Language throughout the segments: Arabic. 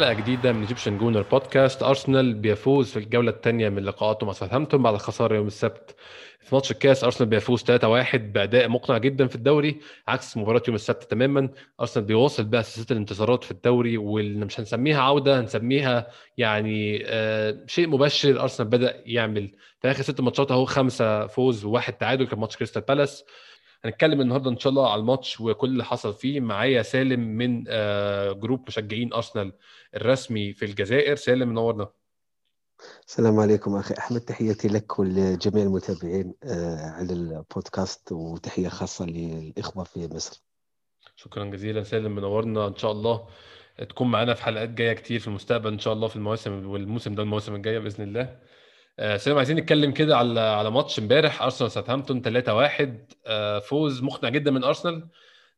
حلقة جديدة من Egyptian Gooner Podcast ارسنال بيفوز في الجولة الثانية من لقاءاته مع ساوثهامبتون بعد الخساره يوم السبت. في ماتش الكاس ارسنال بيفوز 3-1 بأداء مقنع جدا في الدوري عكس مباراة يوم السبت تماما. ارسنال بيواصل بقى سلسلة الانتصارات في الدوري واللي مش هنسميها عودة هنسميها يعني آه شيء مبشر. ارسنال بدأ يعمل في آخر ست ماتشات أهو خمسة فوز وواحد تعادل كان ماتش كريستال بالاس هنتكلم النهارده إن شاء الله على الماتش وكل اللي حصل فيه. معايا سالم من آه group مشجعين ارسنال الرسمي في الجزائر. سالم منورنا السلام عليكم أخي أحمد. تحياتي لك ولجميع المتابعين على البودكاست وتحية خاصة للإخوة في مصر. شكرا جزيلا سالم منورنا. إن شاء الله تكون معانا في حلقات جاية كتير في المستقبل. إن شاء الله في المواسم والموسم ده المواسم الجاية بإذن الله. سلام عايزين نتكلم كده على على ماتش امبارح أرسنال ساوثهامبتون 3-1 فوز مقنع جدا من أرسنال.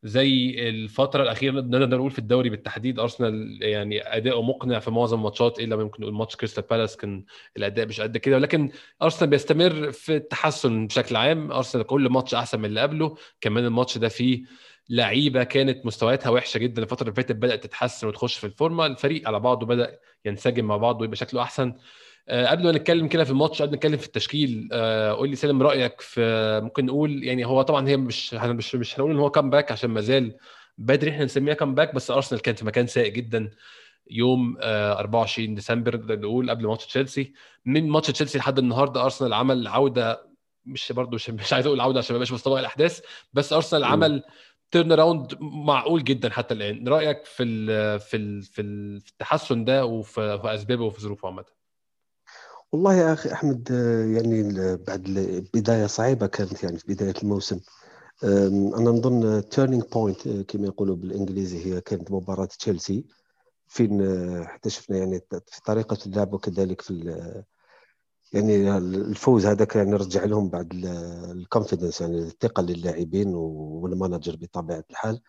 زي الفترة الأخيرة نقدر نقول في الدوري بالتحديد أرسنال يعني أداؤه مقنع في معظم الماتشات إلا ممكن نقول ماتش كريستال بالاس كان الأداء مش قد كده. ولكن أرسنال بيستمر في التحسن بشكل عام. أرسنال كل ماتش أحسن من اللي قبله. كمان الماتش ده فيه لعيبة كانت مستوياتها وحشة جدا. الفترة اللي فاتت بدأت تتحسن وتخش في الفورمة. الفريق على بعضه بدأ ينسجم مع بعضه ويبقى شكله أحسن. قبل ما نتكلم كده في الماتش قبل ما نتكلم في التشكيل أه قول لي سالم رأيك في ممكن نقول يعني هو طبعا هي مش مش مش هنقول إن هو comeback عشان ما زال بدري إحنا نسميها comeback بس ارسنال كان في مكان سيء جدا يوم أه 24 ديسمبر نقول قبل ماتش تشيلسي. من ماتش تشيلسي لحد النهارده ارسنال عمل عودة مش برضه مش, مش عايز أقول عودة عشان ما يبقاش مستوى الأحداث بس ارسنال عمل turnaround معقول جدا حتى الآن. رأيك في ال في ال في التحسن ده وفي اسبابه وفي ظروفه عامة؟ والله يا أخي أحمد يعني بعد بداية صعيبة كانت يعني في بداية الموسم. أنا نظن turning point كما يقولوا بالإنجليزي هي كانت مباراة تشيلسي. فين حتى شفنا يعني في طريقة اللعب وكذلك في يعني الفوز هذاك يعني رجع لهم بعد ال confidence يعني الثقة للاعبين وال manager بطبيعة الحال.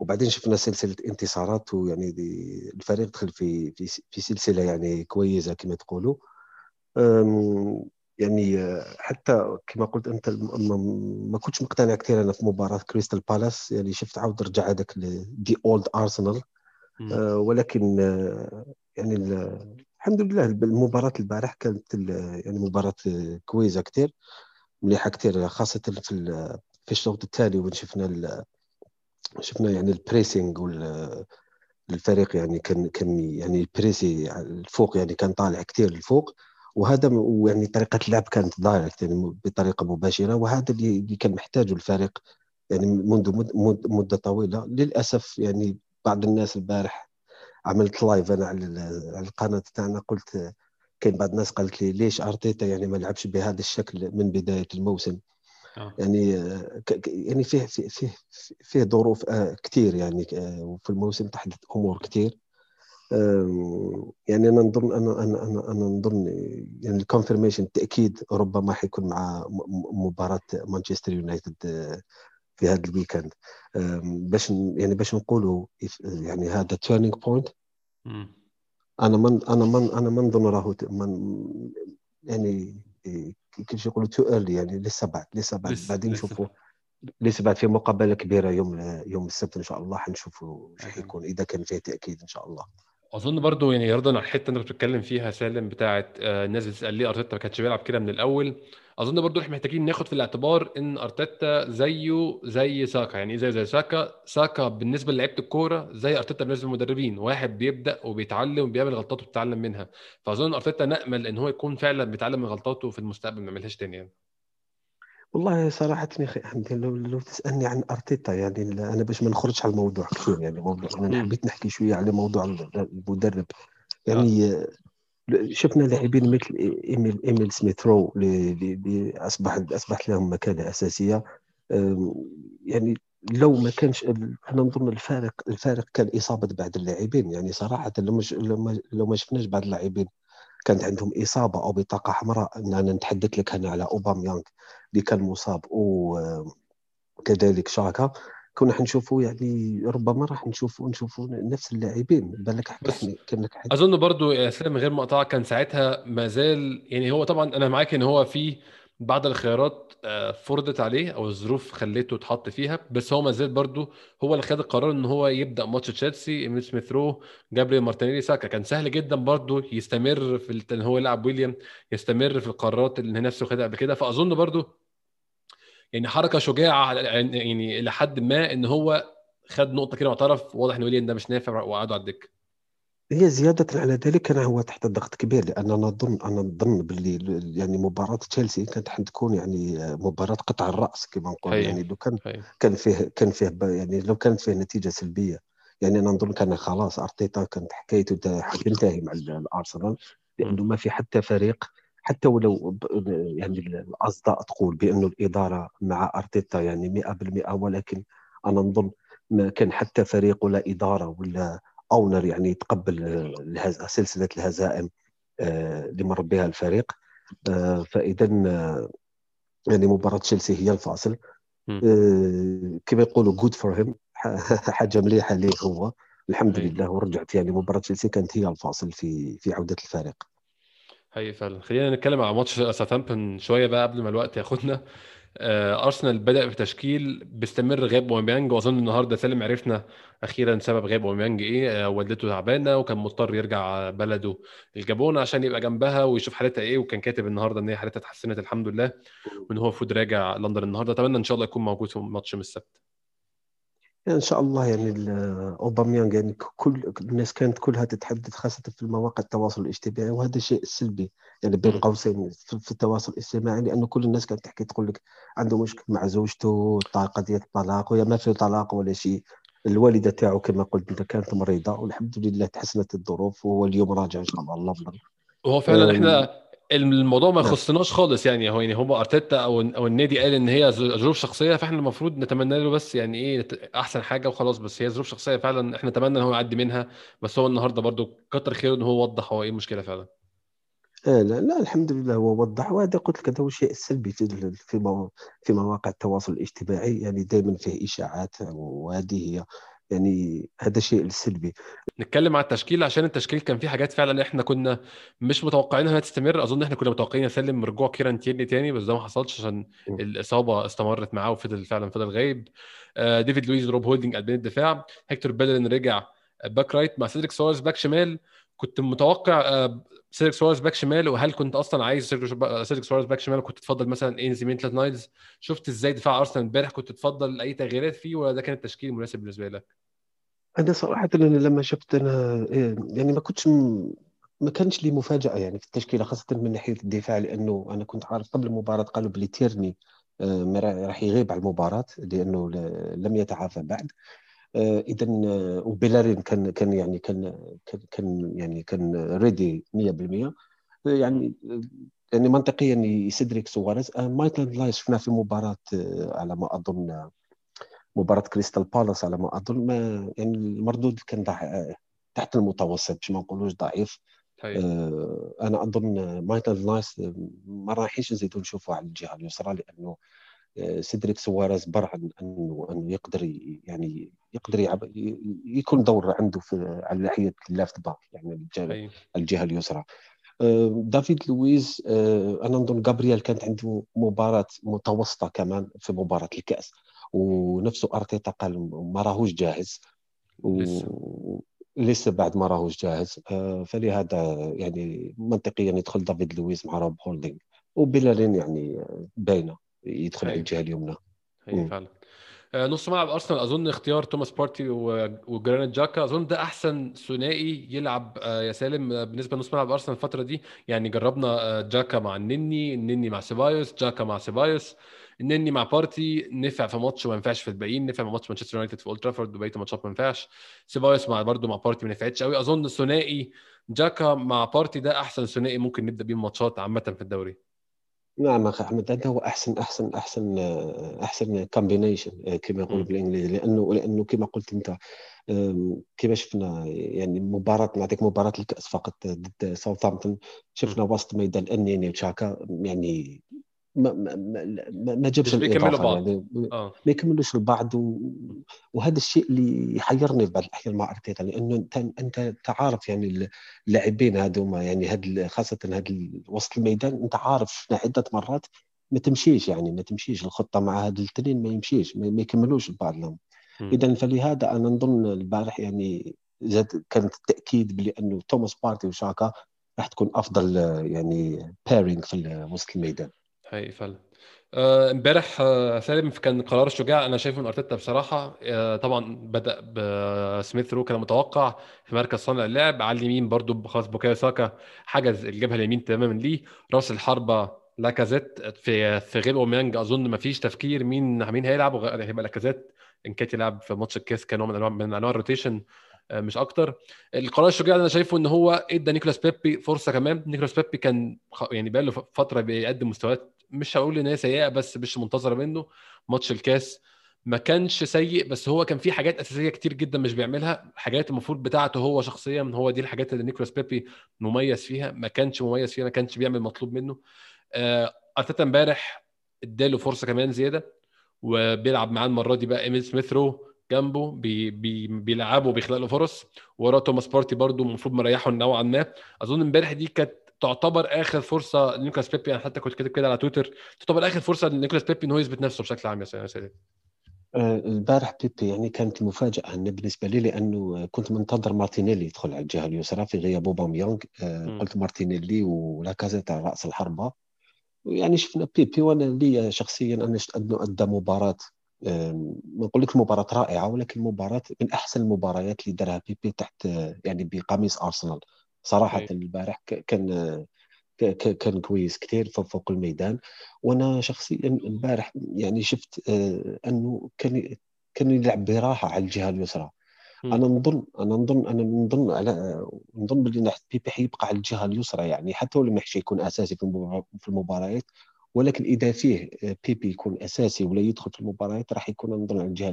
وبعدين شفنا سلسلة انتصارات ويعني الفريق دخل في في في سلسلة يعني كويسة كما تقولوا. يعني حتى كما قلت أنت ما كنتش مقتنع كثير أنا في مباراة كريستال بالاس. يعني شفت عاود رجع هذاك the old Arsenal ولكن يعني الحمد لله المباراة البارح كانت يعني مباراة كويسة كثير مليحة كثير خاصة في في الشوط الثاني وين شفنا شفنا يعني ال pressing وال الفريق يعني كان كان يعني ال pressing الفوق يعني كان طالع كثير الفوق وهذا يعني طريقة اللعب كانت direct يعني بطريقة مباشرة وهذا اللي كان محتاجه الفريق يعني منذ مدة طويلة. للأسف يعني بعض الناس البارح عملت live أنا على القناة تاعنا قلت كاين بعض الناس قالت لي ليش أرتيتا يعني ما لعبش بهذا الشكل من بداية الموسم؟ آه. يعني يعني فيه فيه فيه, فيه ظروف كثير يعني وفي الموسم تحدث أمور كثير يعني أنا نظن أنا أنا أنا, أنا نظن يعني ال confirmation التاكيد ربما حيكون مع مباراة مانشستر يونايتد في هذا ال weekend. باش يعني باش نقولوا يعني هذا turning point أنا من أنا من أنا ما نظن راهو يعني كيفاش يقولوا too early يعني لسه بعد لسه بعد بعدين نشوفوا. لسه بعد في مقابلة كبيرة يوم يوم السبت إن شاء الله حنشوفوا إيش حيكون إذا كان فيه تأكيد إن شاء الله. أظن برضو يعني ردا على الحتة كنت بتتكلم فيها سالم بتاعه الناس بتسأل ليه أرتيتا ما كانش بيلعب كده من الأول. أظن برضو إحنا محتاجين ناخد في الاعتبار إن أرتيتا زيه زي ساكا. يعني إيه زيه زي ساكا؟ ساكا بالنسبة للعيبة الكورة زي أرتيتا بالنسبة للمدربين. واحد بيبدأ وبيتعلم وبيعمل غلطات وبيتعلم منها. فأظن أرتيتا نأمل إن هو يكون فعلا بيتعلم من غلطاته في المستقبل ما يعملهاش تاني يعني. والله صراحة يا أخي أحمد لو, لو تسألني عن أرتيتا يعني أنا باش ما نخرجش على الموضوع كثير يعني موضوع أنا حبيت نحكي شوية على موضوع المدرب. يعني آه. شفنا لاعبين مثل إيميل إيميل سميث رو اللي أصبح أصبحت لهم مكانة أساسية. يعني لو ما كانش أنا نظن الفارق الفارق كان إصابة بعض اللاعبين يعني صراحة لو مش لو ما شفناش بعض اللاعبين. كانت عندهم إصابة أو بطاقة حمراء. أنا نتحدث لك هنا على اوباميانغ اللي كان مصاب وكذلك شاكا. كنا حنشوفوا يعني ربما راح نشوفوا نشوفوا نفس اللاعبين. بالك كان لك أظن برضو يا سلام غير مقطع كان ساعتها ما زال يعني هو طبعا أنا معاك إن هو في بعض الخيارات آه، فرضت عليه أو الظروف خلته يتحط فيها بس هو ما زال برضه هو اللي خد القرار إن هو يبدأ ماتش تشيلسي. إيميل سميث رو جابريل مارتينيلي ساكا. كان سهل جدا برضه يستمر في إن هو يلعب ويليام يستمر في القرارات اللي نفسه خدها قبل كده. فأظن برضه يعني حركة شجاعة يعني إلى حد ما إن هو خد نقطة كده واعترف واضح إن ويليام ده مش نافع وقعدوا على الدكة. هي زيادة على ذلك أنا هو تحت ضغط كبير لأن أنا نظن أنا نظن باللي يعني مباراة تشيلسي كانت حتكون يعني مباراة قطع الرأس كما نقول. يعني لو كان هي. كان فيه كان فيه يعني لو كانت فيه نتيجة سلبية. يعني أنا نظن كان خلاص أرتيتا كانت حكايته تنتهي مع الأرسنال لأنه ما في حتى فريق حتى ولو يعني الأصداء تقول بأنه الإدارة مع أرتيتا يعني 100% ولكن أنا نظن ما كان حتى فريق ولا إدارة ولا أونر يعني يتقبل سلسلة الهزائم آه، اللي مر بها الفريق. آه، فإذا آه، يعني مباراة تشيلسي هي الفاصل. كما يقولوا good for him حاجة مليحة ليه هو. الحمد لله ورجعت. يعني مباراة تشيلسي كانت هي الفاصل في في عودة الفريق. هي فعلا. خلينا نتكلم على ماتش ساوثهامبتون شوية بقى قبل ما الوقت ياخدنا. أرسنال بدأ بتشكيل بيستمر غياب اوميانج وأظن النهارده سالم عرفنا أخيرا سبب غياب اوميانج إيه آه، والدته تعبانة وكان مضطر يرجع بلده الجابون عشان يبقى جنبها ويشوف حالتها إيه وكان كاتب النهارده إن هي حالتها اتحسنت الحمد لله وإن هو المفروض راجع لندن النهارده. أتمنى إن شاء الله يكون موجود في ماتش من السبت. يعني إن شاء الله يعني أوباميانغ يعني كل الناس كانت كلها تتحدث خاصة في مواقع التواصل الاجتماعي وهذا شيء سلبي يعني بين قوسين في التواصل الاجتماعي لأنه كل الناس كانت تحكي تقول لك عنده مشكل مع زوجته قضيه الطلاق ويا ما في طلاق ولا شيء. الوالدة تاعو كما قلت انت كانت مريضة والحمد لله تحسنت الظروف وهو اليوم راجع إن شاء الله وهو فعلا إحنا الموضوع ما نعم. يخصناش خالص يعني. هو يعني هم أرتيتا أو أو النادي قال إن هي ظروف شخصية فإحنا المفروض نتمنى له بس يعني إيه أحسن حاجة وخلاص. بس هي ظروف شخصية فعلا إحنا نتمنى إن هو يعدي منها. بس هو النهارده برضو كتر خيره إن هو وضح هو إيه المشكلة فعلا. آه لا لا الحمد لله هو وضح. وهذا قلت لك هذا هو الشيء السلبي في في مواقع التواصل الاجتماعي. يعني دائما فيه إشاعات وهذه هي يعني هذا الشيء السلبي. نتكلم على التشكيل عشان التشكيل كان فيه حاجات فعلا إحنا كنا مش متوقعين إنها تستمر. أظن إحنا كنا متوقعين يا سالم رجوع كيران تيرني تاني بس ده ما حصلش عشان الإصابة استمرت معاه وفضل فعلا فضل غايب. آه، ديفيد لويز روب هولدنج قلبين الدفاع. هيكتور بيلرين رجع back right مع سيدريك سوارز back شمال. كنت متوقع آه، سيدريك سوارز back شمال وهل كنت أصلا عايز سيدريك سوارز back شمال كنت تفضل مثلا اينسلي ميتلاند نايلز شفت إزاي دفاع أرسنال امبارح؟ كنت تفضل أي تغييرات فيه؟ ولا ده كان التشكيل المناسب بالنسبة لك؟ أنا صراحة أنا لما شفت أنا إيه، يعني ما كنتش ما كانش لي مفاجأة يعني في التشكيلة خاصة من ناحية الدفاع لأنه أنا كنت عارف قبل المباراة قالوا بلي تيرني آه، راح يغيب على المباراة لأنه لم يتعافى بعد. آه، اذا آه، وبيلارين كان كان يعني كان كان يعني كان ready 100% يعني يعني منطقيا سيدريك سواريز. ميتلاند نايلز شفناه في المباراة على ما أظن مباراة كريستال بالاس على ما أظن ما يعني المردود كان. تحت المتوسط باش ما نقولوش ضعيف. آه أنا أظن ميتلاند نايلز ما رايحينش نزيدو نشوفه على الجهة اليسرى لأنه آه، سيدريك سواريز برهن أنه أنه يقدر يعني يقدر يلعب يكون دور عنده في على ناحية ال left back يعني الجهه, الجهة اليسرى. آه، دافيد لويز أنا نظن جابرييل كانت عنده مباراة متوسطة كمان في مباراة الكأس. ونفسه أرتيتا قال ما راهوش جاهز و... لسه. بعد ما راهوش جاهز. آه، فلهذا يعني منطقيا يدخل دافيد لويس مع روب هولدينغ وبيلارين يعني باينة يدخل على الجهه اليمنى. هي فعلا. آه، نص ملعب أرسنال أظن اختيار توماس بارتي وجرانيت جاكا. أظن ده أحسن ثنائي يلعب آه، يا سالم بالنسبة لنص ملعب أرسنال الفترة دي. يعني جربنا جاكا مع النني النني مع سيبايوس جاكا مع سيبايوس. النني مع بارتي نفع في ماتش وما ينفعش في الباقيين نفع مع ماتش مانشستر يونايتد في أولد ترافورد وبقية الماتشات ما ينفعش. سيبايوس مع برضه مع بارتي ما نفعتش قوي أظن الثنائي جاكا مع بارتي ده أحسن ثنائي ممكن نبدأ بيه الماتشات عامة في الدوري. نعم أخي أحمد هذا هو أحسن أحسن أحسن أحسن combination كما يقولوا بالإنجليزي. لأنه لأنه كما قلت أنت كما شفنا يعني مباراة نعطيك مباراة الكأس فقط ضد ساوثامبتون شفنا وسط ميدان أنيني وتشاكا يعني ما ما ما, ما جابش بيكملوا بعض. يعني. آه. ما يكملوش البعض و... وهذا الشيء اللي يحيرني بعض الأحيان مع أرتيتا لأنه انت أنت تعرف يعني اللاعبين هذوما يعني هاد خاصة هاد وسط الميدان أنت عارف عدة مرات ما تمشيش يعني ما تمشيش الخطة مع هذول الاثنين ما يمشيش ما يكملوش بعض لهم إذا فلهذا أنا نظن البارح يعني زاد كانت التأكيد بانه توماس بارتي وشاكا راح تكون أفضل يعني pairing في وسط الميدان. حقيقي فعلا. آه، امبارح آه سالم كان قرار شجاع أنا شايفه من أرتيتا بصراحة. آه طبعا بدأ بسميث رو كان متوقع في مركز صانع اللعب. على اليمين برضو خلاص بوكايو ساكا حجز الجبهه اليمين تماما ليه. راس الحربة لاكازيت في في غير اوميانج أظن ما فيش تفكير مين مين هيلعب هيبقى لاكازيت. ان كانت يلعب في ماتش الكاس كان من أنواع من أنواع ال rotation آه، مش أكتر. القرار الشجاع أنا شايفه إن هو إدى نيكولاس بيبي فرصة كمان. نيكولاس بيبي كان يعني بقى له فترة بيقدم مستويات مش هقول إن هي سيئة بس مش منتظرة منه. ماتش الكاس ما كانش سيء بس هو كان في حاجات أساسية كتير جدا مش بيعملها. حاجات المفروض بتاعته هو شخصيا هو دي الحاجات اللي نيكولاس بيبي مميز فيها. ما كانش مميز فيها ما كانش بيعمل مطلوب منه. آه، أرتيتا امبارح اداله فرصة كمان زيادة وبيلعب معاه المرة دي بقى إيميل سميث رو جنبه بي بي بيلعبه وبيخلق له فرص. وراه توماس بارتي برده المفروض مريحه نوعا ما. أظن امبارح دي كانت تعتبر آخر فرصة لنيكولاس بيبي. أنا حتى كنت كاتب كده على تويتر تعتبر آخر فرصة لنيكولاس بيبي ان هو يثبت نفسه بشكل عام يا سيدي. آه، البارح بيبي يعني كانت مفاجأة بالنسبة لي لأنه كنت منتظر مارتينيلي يدخل على الجهة اليسرى في غياب اوباميونغ آه، قلت مارتينيلي ولاكازيت على رأس الحربة. يعني شفنا بيبي وأنا لي شخصيا أنا أنه أدى مباراة ما نقول لك مباراة رائعة ولكن مباراة من أحسن المباريات اللي دارها بيبي تحت يعني بقميص أرسنال. صراحة البارح كان كان كويس كثير فوق الميدان. وأنا شخصيا البارح يعني شفت آه، أنه كان كان يلعب براحة على الجهة اليسرى. أنا نظن أنا نظن أنا نظن على نظن بلي بيبي حيبقى على الجهة اليسرى يعني حتى لو ما يكون أساسي في المباريات. ولكن إذا فيه بيبي يكون أساسي ولا يدخل في المباريات راح يكون نظن على الجهة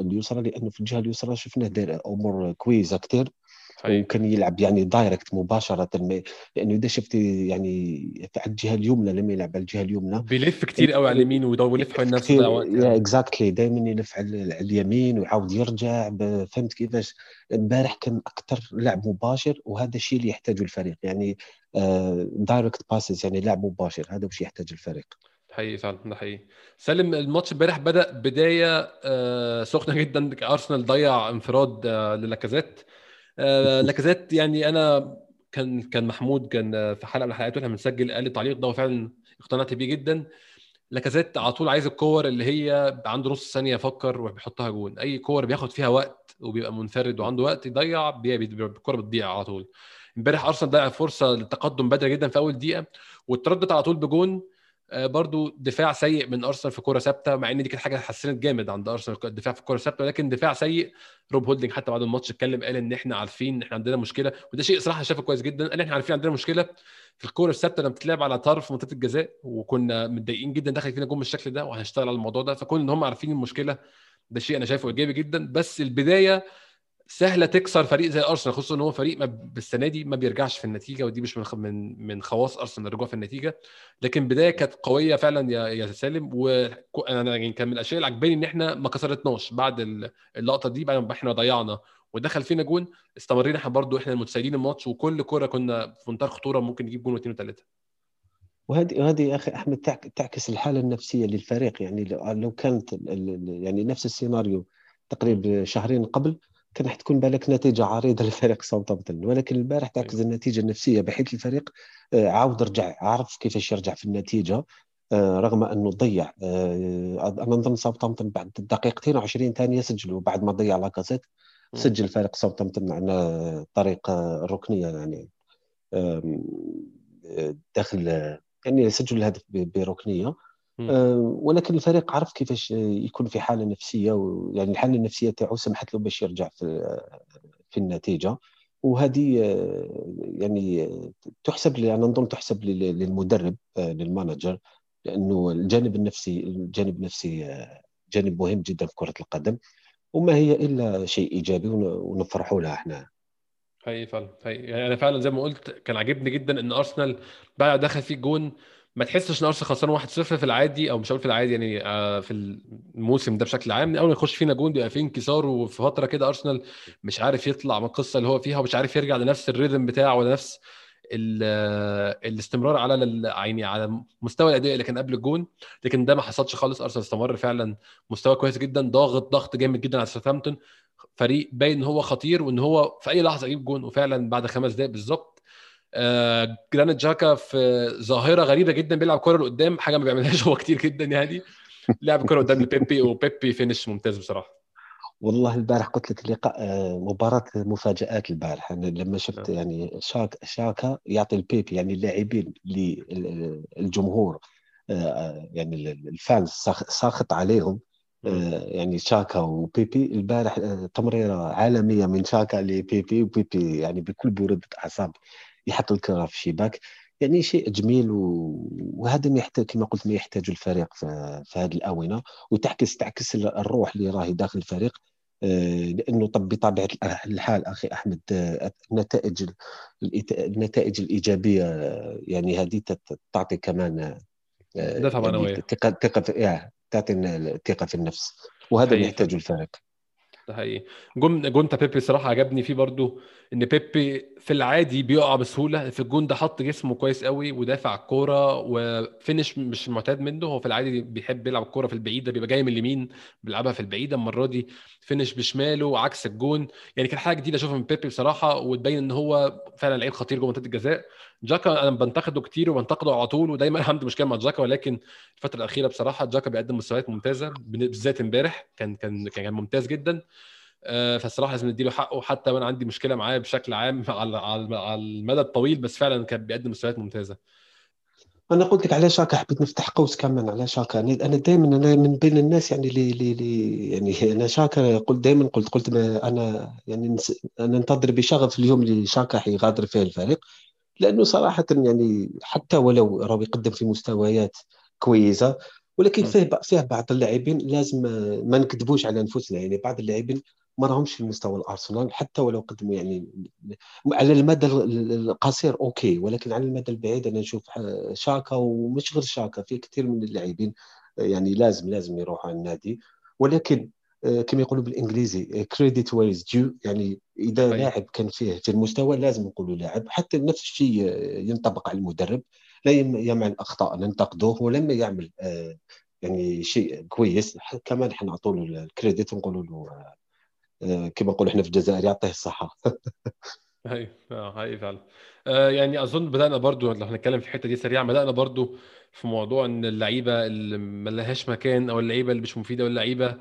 اليسرى. لأنه في الجهة اليسرى شفناه دار أمور كويسة كثير وكان يلعب يعني direct مباشرة لأنه إذا شفت يعني على الجهة اليمنى لما يلعب على الجهة اليمنى. بيلف كثير قوي على اليمين ويلف حول نفسه يا exactly دائما يلف على اليمين ويعاود يرجع. فهمت كيفاش؟ امبارح كان أكثر لعب مباشر وهذا الشيء اللي يحتاجه الفريق. يعني direct آه، passes يعني لعب مباشر هذا وش يحتاج الفريق. حقيقي فعلا ده حقيقي. سالم الماتش امبارح بدأ بداية آه، سخنة جدا. أرسنال ضيع انفراد آه، للاكازيت. لاكازيت يعني أنا كان كان محمود كان في حلقة من الحلقات وإحنا بنسجل قال لي التعليق ده وفعلا اقتنعت بيه جدا. لاكازيت على طول عايز الكور اللي هي عنده نص ثانية يفكر وبيحطها جون. أي كور بياخد فيها وقت وبيبقى منفرد وعنده وقت يضيع الكوره بتضيع على طول. امبارح أرسنال ضيع فرصة للتقدم بدري جدا في أول دقيقة واتردت على طول بجون. آه، برضو دفاع سيء من أرسنال في كوره ثابتة مع إن دي كانت حاجة حسنت جامد عند أرسنال الدفاع في الكوره ثابتة ولكن دفاع سيء. روب هولدنج حتى بعد الماتش اتكلم قال إن إحنا عارفين إن إحنا عندنا مشكلة وده شيء صراحة شافه كويس جدا قال إحنا عارفين عندنا مشكلة في الكوره الثابتة لما بتتلعب على طرف منطقة الجزاء وكنا متضايقين جدا دخل فينا جون بالشكل ده وهنشتغل على الموضوع ده فكون إن هم عارفين المشكلة ده شيء أنا شايفه إيجابي جدا. بس البداية سهلة تكسر فريق زي ارسنال خصوصا إن هو فريق ما بالسنة دي ما بيرجعش في النتيجة ودي مش من من خواص أرسنال الرجوع في النتيجة. لكن بداية كانت قوية فعلا يا يا سالم وأنا يعني كان من الأشياء اللي عجباني إن إحنا ما كسرتناش بعد اللقطة دي بعد ما إحنا ضيعنا ودخل فينا جون استمرينا إحنا برضو إحنا المتسيدين الماتش وكل كرة كنا في منتهى الخطورة ممكن نجيب جون واثنين وثلاثة. وهذه هذه يا أخي أحمد تعكس الحالة النفسية للفريق. يعني لو كانت يعني نفس السيناريو تقريبا شهرين قبل كان حتكون بالك نتيجة عريضة لفريق ساوثامبتون ولكن البارح تعكس أيوة. النتيجة النفسية بحيث الفريق آه، عاود رجع عرف كيفاش يرجع في النتيجة آه، رغم أنه ضيع آه، أنا نظن ساوثامبتون بعد دقيقتين و20 ثانية سجلوا بعد ما ضيع لاكازيت سجل فريق ساوثامبتون عن طريق الركنيه يعني داخل يعني سجل الهدف بركنية ولكن الفريق عرف كيفاش يكون في حالة نفسية يعني الحالة النفسية تاعو سمحت له باش يرجع في في النتيجة. وهذه آه، يعني تحسب أنا نظن تحسب للمدرب آه، للمانجر لأنه الجانب النفسي الجانب النفسي جانب مهم جدا في كرة القدم. وما هي إلا شيء إيجابي ونفرحوا لها إحنا. حقيقي فعلا يعني أنا فعلا زي ما قلت كان عاجبني جدا إن أرسنال بعد دخل فيه جون ما تحسش إن أرسنال خسران 1-0 في العادي أو مش هقول في العادي يعني آه، في الموسم ده بشكل عام. أول ما يخش فينا جون بيبقى فيه انكسار وفي فترة كده أرسنال مش عارف يطلع من القصة اللي هو فيها ومش عارف يرجع لنفس الريتم بتاعه ولا نفس الاستمرار على يعني على مستوى الأداء اللي كان قبل الجون. لكن ده ما حصلش خالص. أرسنال استمر فعلا مستوى كويس جدا. ضاغط ضغط جامد جدا على ساوثهامبتون فريق باين إن هو خطير وإن هو في أي لحظة يجيب جون وفعلا بعد خمس دقائق بالظبط آه جرانيت جاكا في ظاهرة غريبة جدا بيلعب كورة لقدام حاجة ما بيعملهاش هو كتير جدا يعني. لعب كورة قدام بيبي وبيبي finish ممتاز بصراحة. والله البارح قلت لك اللقاء آه، مباراة مفاجآت البارح. أنا لما شفت نعم. يعني شاك شاكا يعطي البيبي يعني اللاعبين للجمهور آه، يعني ال fans ساخط عليهم آه، يعني شاكا وبيبي. البارح تمريرة عالمية من شاكا لبيبي وبيبي يعني بكل برودة أعصاب يحط الكرة في الشباك يعني شيء جميل وهذا ما يحتاج كما قلت ما يحتاج الفريق في, في هذه الآونة. وتعكس تعكس الروح اللي راهي داخل الفريق. آه، لأنه طب بطبيعة الحال أخي أحمد آه، النتائج النتائج الإيجابية يعني هذه تعطي كمان آه، دفع يعني معنوية. ثقه ثقة تعطي الثقه في النفس. وهذا اللي يحتاجه الفريق. ده حقيقي. جون جون بيبي صراحة عجبني فيه برضو. إن بيبي في العادي بيقع بسهولة في الجون ده حط جسمه كويس قوي ودافع الكورة و finish مش معتاد منه هو في العادي بيحب يلعب الكورة في البعيدة بيبقى جاي من اليمين بيلعبها في البعيدة المرة دي finish بشماله عكس الجون. يعني كان حاجة جديدة أشوفها من بيبي بصراحة وتبين إن هو فعلا لعيب خطير جوه منطقة الجزاء. جاكا أنا بنتقده كتير وبنتقده على طول ودايما عندي مشكلة مع جاكا ولكن الفترة الأخيرة بصراحة جاكا بيقدم مستويات ممتازة بالذات امبارح كان كان كان ممتاز جدا. فالصراحة لازم نديله حقه. حتى وأنا عندي مشكلة معاه بشكل عام على على المدى الطويل بس فعلا كان بيقدم مستويات ممتازة. أنا قلت لك على شاكا حبيت نفتح قوس كمان على شاكا. أنا دائما أنا من بين الناس يعني اللي اللي يعني أنا شاكا قلت دائما قلت قلت أنا يعني أنا ننتظر بشغف اليوم اللي شاكا حيغادر فيه الفريق. لأنه صراحة يعني حتى ولو راه يقدم في مستويات كويسة ولكن فيه فيه بعض اللاعبين لازم ما نكذبوش على أنفسنا. يعني بعض اللاعبين ما راهمش في مستوى الأرسنال حتى ولو قدموا يعني على المدى القصير أوكي ولكن على المدى البعيد أنا نشوف شاكا ومش غير شاكا في كثير من اللاعبين يعني لازم لازم يروحوا على النادي ولكن آه، كما يقولوا بالإنجليزي credit where's due يعني إذا أي. لاعب كان فيه في المستوى لازم نقولوا لاعب حتى نفس الشيء ينطبق على المدرب لا يعمل اخطاء ننتقدوه ولما يعمل آه، يعني شيء كويس كمان حنعطوا له ال credit ونقولوا له آه، كما نقول إحنا في الجزائر يعطيه الصحة. هاي آه هاي فعلا. آه يعني أظن بدأنا برضو لو هنتكلم في الحتة دي سريعا بدأنا برضو في موضوع إن اللعيبة اللي ما لهاش مكان أو اللعيبة اللي مش مفيدة واللعيبه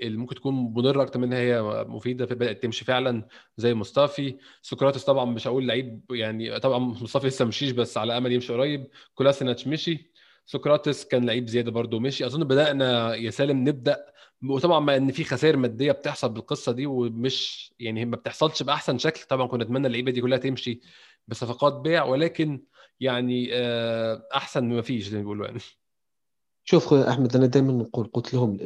اللي ممكن تكون مضرة أكتر من هي مفيدة بدأت تمشي فعلا زي مصطفي. سقراطس طبعا مش هقول لعيب يعني طبعا مصطفي لسه مشيش بس على أمل يمشي قريب. كولاسيناتش مشي. سقراطس كان لعيب زيادة برضو مشي أظن بدأنا يا سالم نبدأ وطبعا ما إن في خسائر مادية بتحصل بالقصة دي ومش يعني ما بتحصلش بأحسن شكل. طبعا كنا نتمنى اللعيبة دي كلها تمشي بصفقات بيع ولكن يعني آه، أحسن ما فيش زي ما بيقولوا يعني. شوف خويا أحمد أنا دائما نقول قلت لهم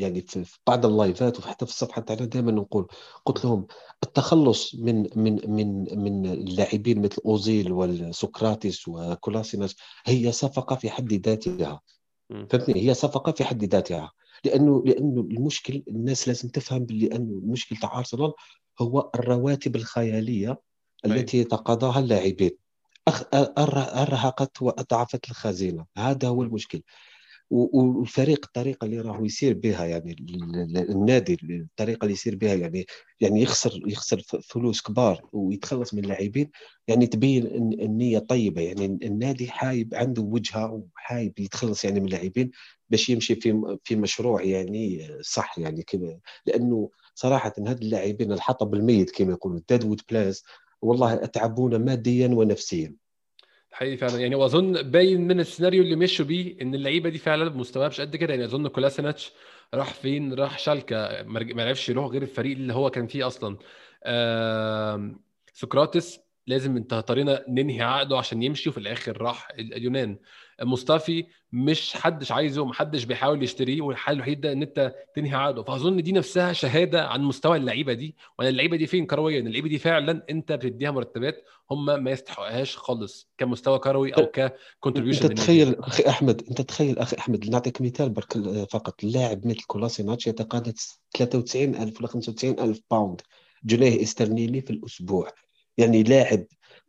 يعني في بعض اللايفات وحتى في الصفحه تاعنا دائما نقول قلت لهم التخلص من من من من اللاعبين مثل أوزيل وسقراطيس وكولاسيناس هي صفقة في حد ذاتها. فهمتني؟ هي صفقة في حد ذاتها. لأنه لأنه المشكل الناس لازم تفهم لأنه المشكل تاع أرسنال هو الرواتب الخيالية التي يتقاضاها اللاعبين. أرهقت وأضعفت الخزينة. هذا هو المشكل. والفريق الطريقة اللي راهو يسير بها يعني النادي الطريقة اللي يسير بها يعني يعني يخسر يخسر فلوس كبار ويتخلص من اللاعبين يعني تبين النية طيبة. يعني النادي حايب عنده وجهة وحايب يتخلص يعني من اللاعبين باش يمشي في في مشروع يعني صح يعني كذا لأنه صراحة هاد اللاعبين الحطب الميت كما يقولوا ديد بلاس والله اتعبونا ماديا ونفسيا. حقيقي فعلا. يعني وأظن باين من السيناريو اللي مشوا بيه إن اللعيبة دي فعلا مستواها مش قد كده. يعني أظن كولاسيناتش راح فين؟ راح شالكا ما عرفش يروح غير الفريق اللي هو كان فيه أصلا. سقراطيس لازم انت اضطرينا ننهي عقده عشان يمشي وفي الآخر راح اليونان. مصطفي مش حدش عايزه محدش بيحاول يشتريه والحل الوحيد ده إن أنت تنهي عقده. فأظن دي نفسها شهادة عن مستوى اللعيبة دي. وان اللعيبة دي فين؟ كرويا اللعيبة دي فعلا أنت بتديها مرتبات هم ما يستحقهاش خالص كمستوى كروي أو ك contribution أنت تخيل أخي أحمد أنت تخيل أخي أحمد نعطيك مثال برك فقط. لاعب مثل كولاسيناتش يتقاضى 93000 ولا 95000 pound جنيه استرليني في الأسبوع. يعني لاعب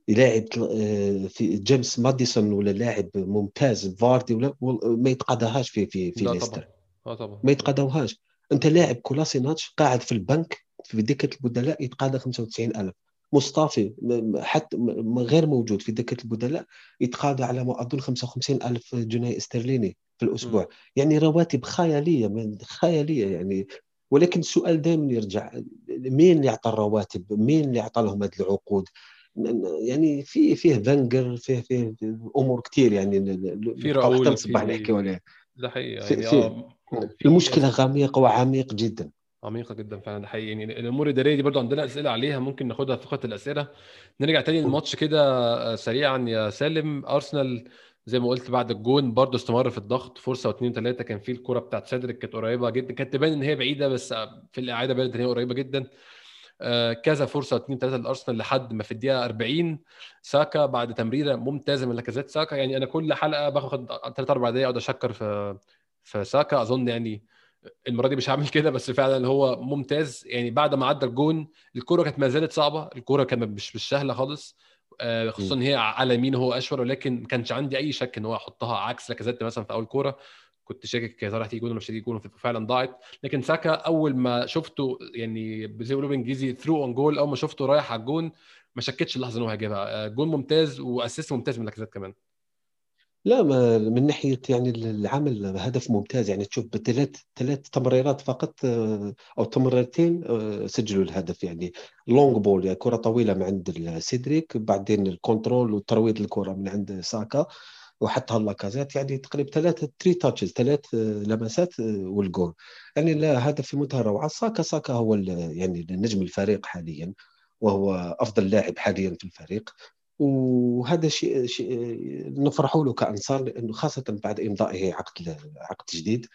يلاعب آه، في جيمس ماديسون ولا لاعب ممتاز فاردي ولا ما يتقاضاهاش في في في ليستر. آه طبعا. ما يتقاضاوهاش. انت لاعب كولاسيناتش قاعد في البنك في دكه البدلاء يتقاضى 95000 مصطفي حتى غير موجود في دكه البدلاء يتقاضى على ما اظن 55000 جنيه استرليني في الأسبوع. م. يعني رواتب خيالية من خيالية يعني. ولكن السؤال دائما يرجع مين اللي اعطى الرواتب؟ مين اللي اعطى لهم هذه العقود؟ يعني في فيه فينجر فيه فيه أمور كثير يعني في راؤول الصباح نحكي عليها. ده حقيقي يعني آه المشكلة غامقه وعميق جدا. عميقة جدا فعلا ده حقيقي يعني الأمور الإدارية دي برضو عندنا أسئلة عليها ممكن ناخدها في فقره الأسئلة. نرجع تاني للماتش كده آه، سريعا يا سالم. أرسنال زي ما قلت بعد الجون برضه استمر في الضغط فرصة واثنين ثلاثة كان في الكرة بتاعت سيدريك كانت قريبة جدا كانت تبان إن هي بعيدة بس في الإعادة بانت إن هي قريبة جدا. آه، كذا فرصة اثنين ثلاثة لأرسنال لحد ما في الدقيقة 40 ساكا بعد تمريرة ممتازة من لاكازيت. ساكا يعني أنا كل حلقة باخد ثلاث أربع دقائق أقعد أشكر في في ساكا. أظن يعني المرة دي مش هعمل كده بس فعلا هو ممتاز. يعني بعد ما عدى الجون الكوره كانت ما زالت صعبة. الكوره كانت مش مش سهلة خالص. خصوصا ان هي على يمين هو اشول ولكن ما كانش عندي أي شك إن هو يحطها عكس لاكازيت مثلا في أول كورة. كنت شاكك يا ترى هتيجي جون ولا مش هتيجي جون فعلا ضاعت. لكن ساكا أول ما شفته يعني زي ما بيقولوا بالإنجليزي through on goal أول ما شفته رايح على الجون ما شكتش اللحظة إن هو هيجيبها. آه، جون ممتاز و assist ممتاز من لاكازيت كمان. لا ما من ناحية يعني العمل هدف ممتاز. يعني تشوف بثلاث ثلاث تمريرات فقط آه، أو تمريرتين آه، سجلوا الهدف. يعني long ball يعني كرة طويلة من عند سيدريك بعدين ال control وترويض الكرة من عند ساكا وحتى اللاكازيت يعني تقريبا ثلاث three touches ثلاث لمسات والجول. يعني لا هدف في منتهى الروعه ساكا ساكا هو يعني نجم الفريق حاليا وهو أفضل لاعب حاليا في الفريق. وهذا شيء شيء نفرحوا له كانصار لأنه خاصة بعد امضائه عقد عقد جديد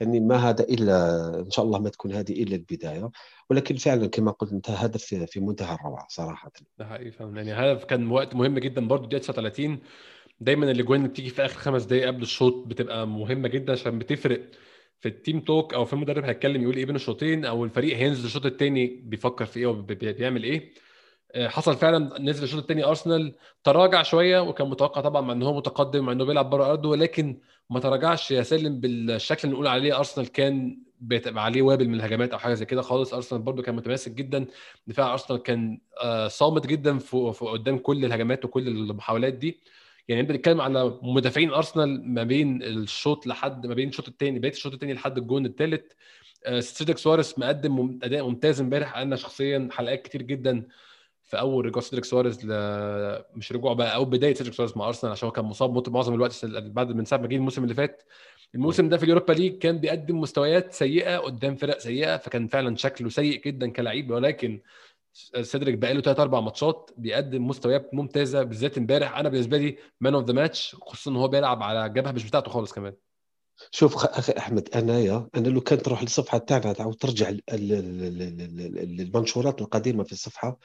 يعني ما هذا إلا إن شاء الله ما تكون هذه إلا البداية. ولكن فعلا كما قلت أنت هدف في منتهى الروعة صراحة. ده حقيقي فعلا. يعني هدف كان وقت مهم جدا برضه دقيقه 39 دايما الإجوان اللي بتيجي في آخر خمس دقائق قبل الشوط بتبقى مهمة جدا عشان بتفرق في التيم توك أو في المدرب هيتكلم يقول إيه بين الشوطين أو الفريق هينزل الشوط الثاني بيفكر في إيه وبيعمل إيه. حصل فعلا نزل الشوط الثاني أرسنال تراجع شوية وكان متوقع طبعا مع إن هو متقدم مع إنه بيلعب بره أرضه ولكن ما تراجعش يا سلم بالشكل اللي نقول عليه. أرسنال كان بيبقى عليه وابل من الهجمات أو حاجة زي كده خالص. أرسنال برده كان متماسك جدا. دفاع أرسنال كان آه، صامد جدا في قدام كل الهجمات وكل المحاولات دي. يعني أنت بتتكلم على مدافعين أرسنال ما بين الشوط لحد ما بين الشوط الثاني بقية الشوط الثاني لحد الجون الثالث آه، سيدريك سواريز مقدم أداء ممتاز امبارح. أنا شخصيا قلقت كتير جدا في أول رجوع سيدريك سواريز ل... مش رجوع بقى أو بداية سيدريك سواريز مع أرسنال عشان هو كان مصاب معظم الوقت بعد من ساعة ما جه الموسم اللي فات. الموسم ده في اليوروبا ليج كان بيقدم مستويات سيئة قدام فرق سيئة فكان فعلا شكله سيء جدا كلاعب. ولكن سيدريك بقى له ثلاث أربع ماتشات بيقدم مستويات ممتازة بالذات امبارح. أنا بالنسبة لي man of the match خصوصا إن هو بيلعب على جبهة مش بتاعته خالص كمان. شوف أخي أحمد أنا يا أنا لو كان تروح للصفحه تاعنا تعاود ترجع المنشورات القديمة في الصفحة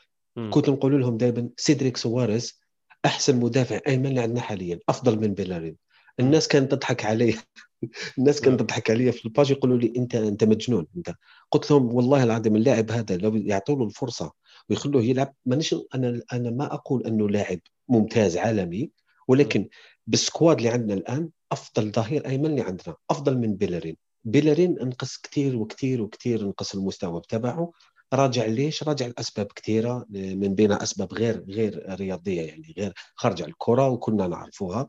كنت نقول لهم دائما سيدريك سواريز أحسن مدافع أيمن عندنا حاليا أفضل من بيلارين الناس كانت تضحك علي الناس كانت تضحك علي في ال page يقولوا لي انت أنت مجنون. أنت قلت لهم والله العظيم اللاعب هذا لو يعطوا له الفرصة ويخلوه يلعب مانيش أنا أنا ما أقول أنه لاعب ممتاز عالمي ولكن بال squad اللي عندنا الآن أفضل ظهير أيمن اللي عندنا أفضل من بيلارين بيلارين أنقص كثير وكثير وكثير أنقص المستوى تبعه راجع ليش؟ راجع لأسباب كثيرة من بينها أسباب غير غير رياضية يعني غير خارج الكرة وكنا نعرفوها.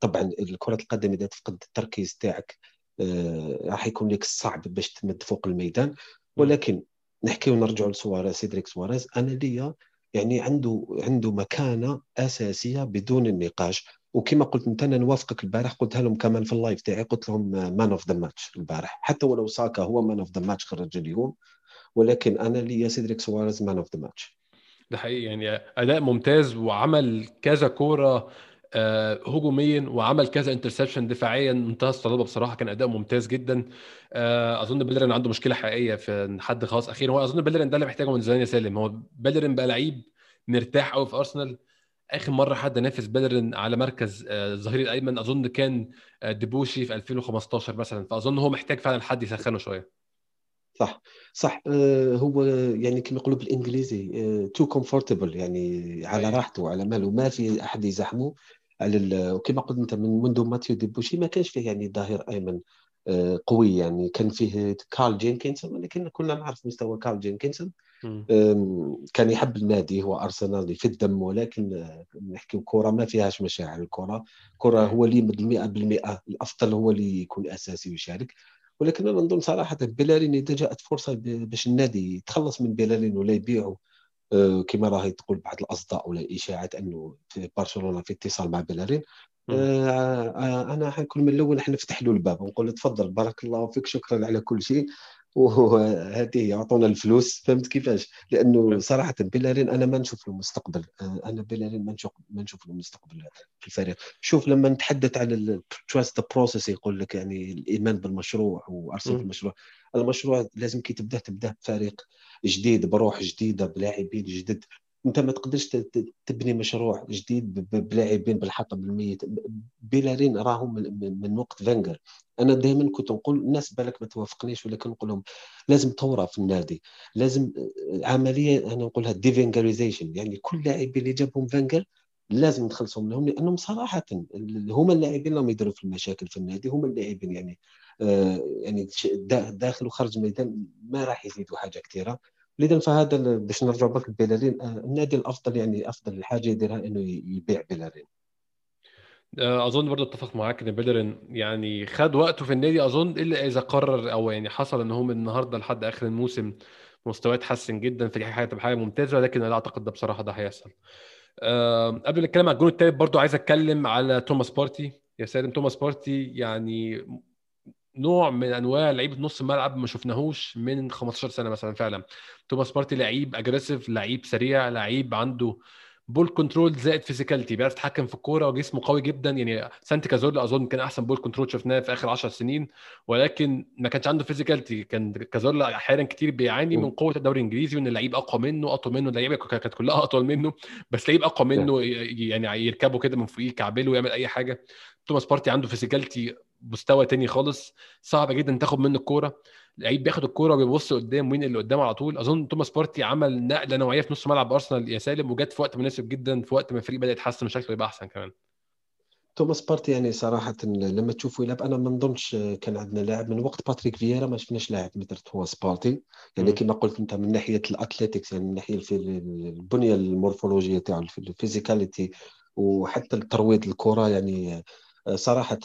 طبعا كره القدم إذا تفقد التركيز تاعك آه، راح يكون لك صعب باش تمد فوق الميدان. ولكن نحكي ونرجع لسواريز سيدريك سواريز أنا ليا يعني عنده عنده مكانة أساسية بدون النقاش. وكما قلت أنت أنا نوافقك البارح قلتها لهم كمان في ال live تاعي قلت لهم man of the match البارح. حتى ولو ساكا هو man of the match خرج اليوم. ولكن أنا ليا سيدريك سواريز مان اوف ذا ماتش ده حقيقي يعني أداء ممتاز وعمل كذا كورة آه، هجوميا وعمل كذا interception دفاعيا منتهى الصلابة بصراحة كان أداء ممتاز جدا. آه، أظن بيلرين عنده مشكلة حقيقية في إن حد خلاص أخيرا. هو أظن بيلرين ده اللي محتاجه من زمان يا سالم. هو بيلرين بقى لعيب مرتاح قوي في أرسنال. آخر مرة حد نافس بيلرين على مركز آه، الظهير الأيمن أظن كان ديبوشي في 2015 مثلا. فأظن هو محتاج فعلا حد يسخنه شوية. صح صح. آه هو يعني كما يقولوا بالإنجليزي too آه comfortable يعني على راحته على ماله. ما في أحد يزاحمه على وكما قلت أنت من منذ ماتيو ديبوشي ما كانش فيه يعني ظهير أيمن آه قوي يعني. كان فيه كارل جينكنسون ولكن كنا نعرف مستوى كارل جينكنسون. كان يحب النادي هو ارسنالي في الدم ولكن آه، نحكي كرة ما فيهاش مشاعر. الكرة كرة هو اللي 100% الأفضل هو اللي يكون أساسي ويشارك. ولكن أنا نظن صراحة بيلارين إذا جاءت فرصة باش النادي يتخلص من بيلارين ولا يبيعه آه، كما راهي تقول بعض الأصداء ولا إشاعات أنه في برشلونة في اتصال مع بيلارين آه أنا حنكون من الأول حنفتح له الباب ونقول له تفضل بارك الله فيك شكرا على كل شيء. وهذه يعطونا الفلوس فهمت كيفاش؟ لأنه صراحة بيلارين أنا ما نشوف له مستقبل آه، أنا بيلارين ما نشوف ما نشوف له مستقبل في الفريق. شوف لما نتحدث على ال trust process يقول لك يعني الإيمان بالمشروع وارسنال بالمشروع المشروع لازم كي تبدأ تبدأ بفريق جديد بروح جديدة بلاعبين جدد. انت ما تقدرش تبني مشروع جديد بلاعبين بالحطب الميت. بيلارين راهم من وقت فينجر. أنا دائما كنت نقول الناس بالك ما توافقنيش ولكن نقول لهم لازم ثوره في النادي. لازم عملية أنا نقولها de-Wengerization يعني كل لاعب اللي جابهم فينجر لازم نخلصهم لهم لأنهم صراحة هما اللاعبين اللي يديروا في المشاكل في النادي هما اللاعبين يعني آه يعني داخل وخارج الميدان ما راح يزيدوا حاجة كثيره لذا فهذا باش نرجع برك بيلارين آه، النادي الأفضل يعني أفضل حاجة يديرها إنه يبيع بيلارين آه، أظن برضه أتفق معاك إن بيلرين يعني خد وقته في النادي أظن إلا إذا قرر أو يعني حصل إن هو من النهارده لحد آخر الموسم مستواه اتحسن جدا في حاجة تبقى حاجة ممتازة لكن لا أعتقد ده بصراحة ده هيحصل. أه قبل ما نتكلم على الجون الثالث برضه عايز أتكلم على توماس بارتي. يا سالم توماس بارتي يعني نوع من أنواع لعيبة نص الملعب ما شفناهوش من 15 سنة مثلا فعلا. توماس بارتي لعيب aggressive لعيب سريع لعيب عنده ball control زائد physicality بيعرف يتحكم في الكورة وجسمه قوي جدا. يعني سانتي كازورلا اظن كان أحسن ball control شفناه في آخر 10 سنين ولكن ما كانش عنده physicality كان كازورلا أحيانا كتير بيعاني من قوة الدوري الإنجليزي وإن اللعيب أقوى منه أطول منه. اللعيبة كانت كلها أطول منه بس لعيب أقوى منه يعني يركبه كده من فوقيه يكعبله ويعمل أي حاجة. توماس بارتي عنده physicality مستوى تاني خالص صعب جدا تاخد منه الكورة. لعيب بياخد الكورة وبيبص قدام وين اللي قدامه على طول. أظن توماس بارتي عمل نقلة نوعية في نص ملعب أرسنال يا سالم وجت في وقت مناسب جدا في وقت ما الفريق بدأ يتحسن شكله يبقى أحسن كمان. توماس بارتي يعني صراحة لما تشوفوا يلعب أنا ما نظنش كان عندنا لاعب من وقت باتريك فييرا ما شفناش لاعب مثل توماس بارتي. يعني كما قلت أنت من ناحية ال athletics يعني من ناحية البنية المورفولوجية تاعو ال physicality وحتى ترويض الكرة يعني صراحة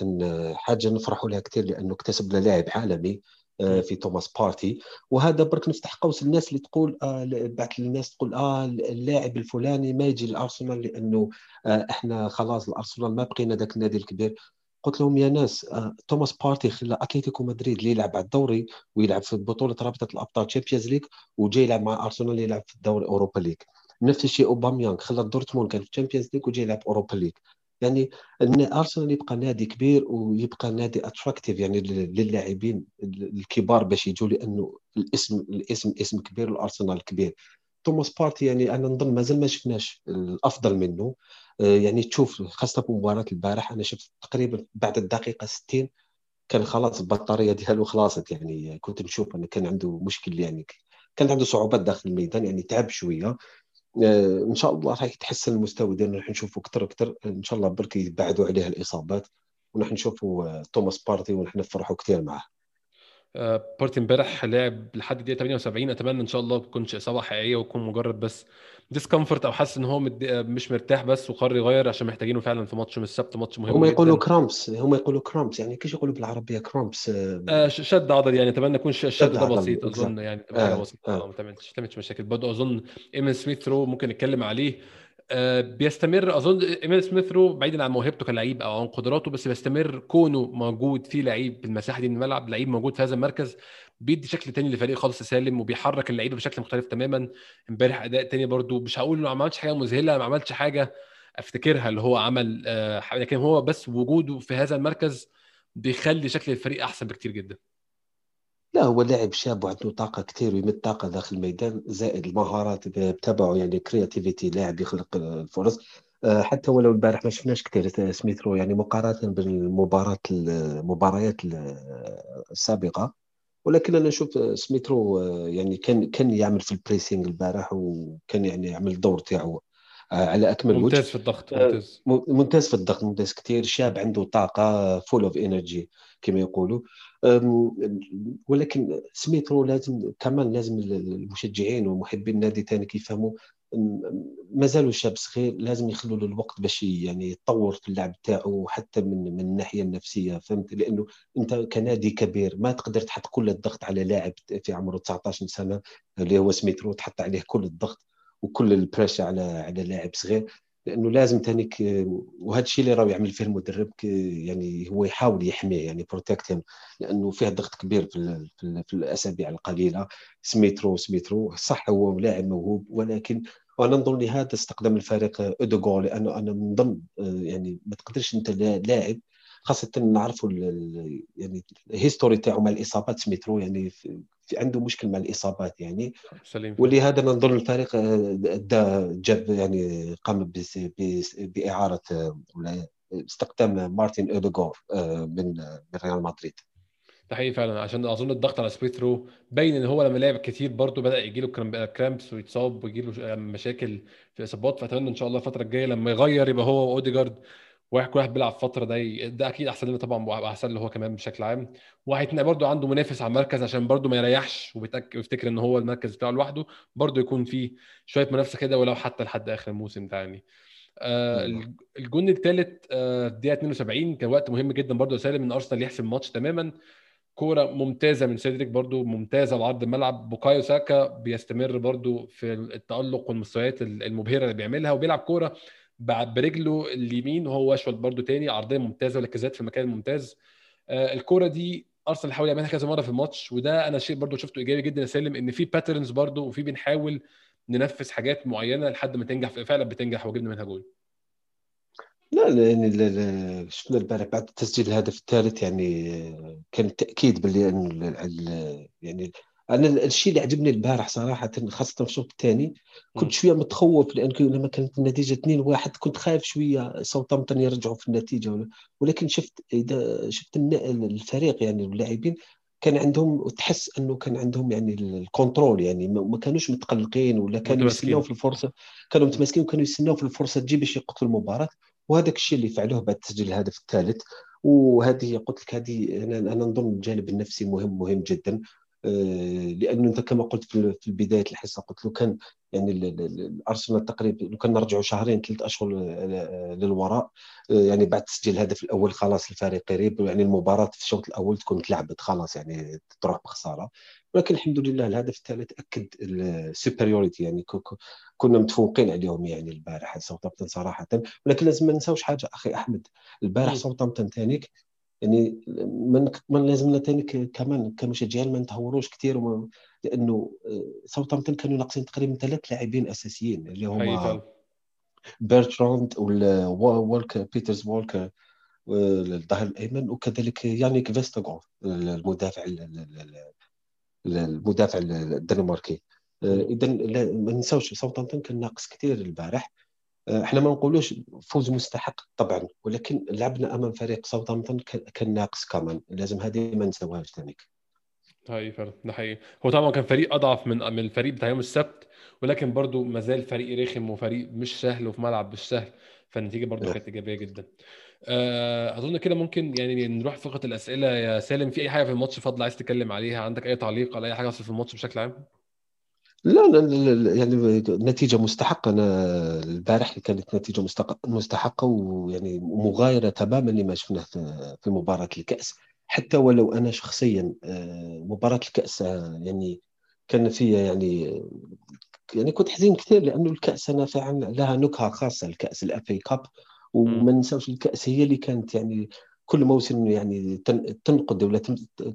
حاجة نفرحوا لها كثير لأنه اكتسب لاعب عالمي آه، في توماس بارتي. وهذا برك نفتح قوس الناس اللي تقول آه بعض الناس تقول آه اللاعب الفلاني ما يجي الارسنال لأنه آه إحنا خلاص الأرسنال ما بقينا ذاك النادي الكبير. قلت لهم يا ناس آه توماس بارتي خلى أتلتيكو مدريد اللي يلعب على الدوري ويلعب في بطولة رابطة الأبطال Champions League وجاي يلعب مع أرسنال يلعب في الدوري Europa League نفس الشيء أوباميانغ خلى دورتموند كان في Champions League وجاي يلعب Europa League يعني إن أرسنال يبقى نادي كبير ويبقى نادي attractive يعني للاعبين الكبار باش يجوا لأنه الاسم الاسم اسم كبير والأرسنال كبير. توماس بارتي يعني أنا نظن مازال ما شفناش الأفضل منه. آه، يعني تشوف خاصة في مباراة البارح أنا شفت تقريبا بعد الدقيقة 60 كان خلاص البطارية ديالو خلاصت يعني كنت نشوف انه كان عنده مشكل يعني كان عنده صعوبات داخل الميدان يعني تعب شوية. إن شاء الله راح يتحسن المستوى ديالنا راح نشوفوا أكثر أكثر إن شاء الله برك يبعدوا عليه الإصابات ونحن نشوفوا آه، توماس بارتي ونحن نفرحوا كثير معه آه، بارتي امبارح لعب لحد الدقيقة 78 أتمنى إن شاء الله ما تكونش إصابة حقيقية ويكون مجرد بس discomfort أو حاسس إن هو مش مرتاح بس وقرر يغير عشان محتاجينه فعلا في ماتش يوم السبت ماتش مهم هم يقولوا cramps هم يقولوا cramps يعني كيف يقولوا بالعربية cramps آه شد عضل يعني. أتمنى يكون الشد ده بسيط أظن يعني تبقى حاجة بسيطة. آه. ما تعملش مشاكل. برضه أظن إيميل سميث رو ممكن نتكلم عليه. آه، بيستمر أظن إيميل سميث رو بعيدا عن موهبته كلعيب أو عن قدراته بس بيستمر كونه موجود في لعيب بالمساحه دي من الملعب لعيب موجود في هذا المركز بيدي شكل تاني للفريق خالص سالم وبيحرك اللعيبة بشكل مختلف تماما. امبارح أداء تاني برضو مش هقول إنه ما عملش حاجة مذهلة ما عملش حاجة أفتكرها اللي هو عمل آه، لكن هو بس وجوده في هذا المركز بيخلي شكل الفريق أحسن بكتير جدا. لا هو لاعب شاب وعنده طاقة كثير ويمد طاقة داخل الميدان زائد المهارات تبعه يعني creativity لاعب يخلق الفرص. آه، حتى ولو البارح ما شفناش كثير سميث رو يعني مقارنة بالمباراة المباريات السابقة. ولكن أنا نشوف سميث رو يعني كان كان يعمل في ال pressing البارح وكان يعني يعمل الدور تاعو على أكمل وجه. ممتاز في الضغط ممتاز. ممتاز في الضغط ممتاز كثير. شاب عنده طاقة full of energy كما يقولوا. ولكن سميث رو لازم كمان لازم المشجعين ومحبين النادي ثاني يفهموا. مازالوا شاب صغير لازم يخلوا له الوقت باش يعني يتطور في اللعب تاعو حتى من من الناحية النفسية فهمت؟ لأنه أنت كنادي كبير ما تقدر تحط كل الضغط على لاعب في عمره 19 سنة اللي هو سميث رو تحط عليه كل الضغط وكل ال pressure على على لاعب صغير. لأنه لازم تاني وهذا الشيء اللي راه يعمل فيه المدرب يعني هو يحاول يحميه يعني protect لأنه فيه ضغط كبير في, في, في الأسابيع القليلة. سميث رو سميث رو صح هو لاعب موهوب ولكن وأنا نظن هذا استقدام الفريق اوديغور لأنه أنا نظن يعني ما تقدرش أنت لاعب خاصة نعرفوا يعني ال history تاعو مع الإصابات سميث رو يعني في عنده مشكل مع الإصابات يعني. سليم ولهذا نظن الفريق دا جاب يعني قام بإعارة ولا استقدام مارتن اوديغور من من ريال مدريد. ده حقيقي فعلا. عشان أظن الضغط على سميث رو باين إن هو لما لعب كتير برضه بدأ يجي له cramps ويتصاب ويجي له مشاكل في إصابات. فأتمنى إن شاء الله الفترة الجاية لما يغير يبقى هو واوديجارد واحد كل واحد بيلعب فترة ده ده أكيد أحسن لنا طبعا وأحسن له هو كمان بشكل عام. وهيتنقل برده عنده منافس على المركز عشان برده ما يريحش وبيتاكد ويفتكر إن هو المركز بتاعه لوحده. برده يكون فيه شوية منافسة كده ولو حتى لحد آخر الموسم تاني. آه الجون الثالث آه الدقيقة 72 كان وقت مهم جدا برده سالم إن أرسنال يحسم الماتش تماما. كورة ممتازة من سيدريك برضو ممتازة وعرض الملعب. بوكايو ساكا بيستمر برضو في التألق والمستويات المبهرة اللي بيعملها وبيلعب كورة برجله اليمين وهو أشول برضو تاني عرضية ممتازة ولكزات في المكان الممتاز. آه الكورة دي أرسنال حاول يعملها كذا مرة في الماتش وده أنا شيء برضو شفته إيجابي جدا يا سالم إن في باترنز برضو وفي بنحاول ننفذ حاجات معينة لحد ما تنجح فعلا بتنجح وجبنا منها جول. لا يعني شفنا البارح بعد تسجيل الهدف الثالث يعني كان تأكيد باللي يعني أنا الشيء اللي عجبني البارح صراحة خاصة في الشوط الثاني كنت شوية متخوف لأن لما كانت النتيجة 2-1 كنت خايف شوية ساوثامبتون يرجعوا في النتيجة ولكن شفت اذا شفت الفريق يعني اللاعبين كان عندهم تحس أنه كان عندهم يعني الكنترول يعني ما كانوش متقلقين ولا كانوا يستناو في الفرصه كانوا متماسكين وكانوا يستناو في الفرصة تجي باش يقتلوا المباراة وهذاك الشيء اللي فعلوه بعد تسجيل الهدف الثالث. وهذه قلت لك هذه أنا أنا نظن الجانب النفسي مهم مهم جدا. لأنه أنت كما قلت في بدايه الحصة قلت لو كان يعني الأرسنال تقريبا لو كان نرجعوا شهرين ثلاث أشهر للوراء آه، يعني بعد تسجيل الهدف الأول خلاص الفريق قريب يعني المباراة في الشوط الأول تكون تلعبت خلاص يعني تروح بخسارة. ولكن الحمد لله الهدف الثالث أكد ال superiority يعني كنا متفوقين عليهم يعني البارح صراحة. ولكن لازم ما ننساوش حاجة أخي أحمد البارح ساوثامبتون ثاني يعني من من لازمنا ثاني كمان كمشجعين ما نتهوروش كثير وما لأنه ساوثامبتون كانوا ناقصين تقريبا ثلاث لاعبين أساسيين اللي هما بيرتراند والك بيترز ووكر الظهير الأيمن وكذلك يانيك فيسترغورد المدافع المدافع الدنماركي. اذا ما ننساوش ساوثامبتون كان ناقص كثير البارح. إحنا ما نقولوش فوز مستحق طبعا ولكن لعبنا أمام فريق ساوثامبتون كان ناقص كمان. لازم هذه ما نساوهاش ثاني هاي فعلا ده حقيقي. هو طبعا كان فريق أضعف من من الفريق بتاع يوم السبت ولكن برضو ما زال فريق رخم وفريق مش سهل وفي ملعب مش سهل. فالنتيجة برضو نعم. كانت إيجابية جدا. آه، أظن كده ممكن يعني نروح فقره الأسئلة. يا سالم في أي حاجة في الماتش فاضلة عايز تتكلم عليها؟ عندك أي تعليق على أي حاجة في الماتش بشكل عام؟ لا لا يعني نتيجة مستحقة. أنا البارح كانت نتيجة مستحقة ويعني مغايرة تماما لما شفناه في مباراة الكأس. حتى ولو أنا شخصيا آه، مباراة الكأس آه، يعني كان فيها يعني يعني كنت حزين كثير لأنه الكأس أنا فعلا لها نكهة خاصة الكأس الأفي كاب. وما ننساوش الكأس هي اللي كانت يعني كل موسم يعني تنقد ولا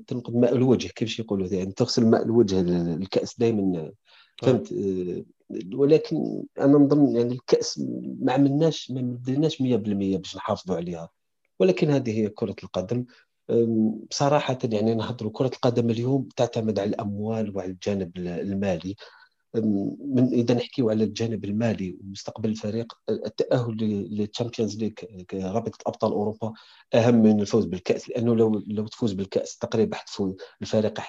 تنقد ماء الوجه كيف يقولوا يعني تغسل ماء الوجه الكأس دائما فهمت؟ آه، ولكن أنا نظن يعني الكأس ما عملناش ما بديناش 100% باش نحافظوا عليها. ولكن هذه هي كرة القدم. بصراحه يعني نهضروا كرة القدم اليوم تعتمد على الأموال وعلى الجانب المالي. من إذا نحكيو على الجانب المالي ومستقبل الفريق التأهل لل Champions League رابطة أبطال أوروبا أهم من الفوز بالكأس لأنه لو لو تفوز بالكأس تقريبا الفريق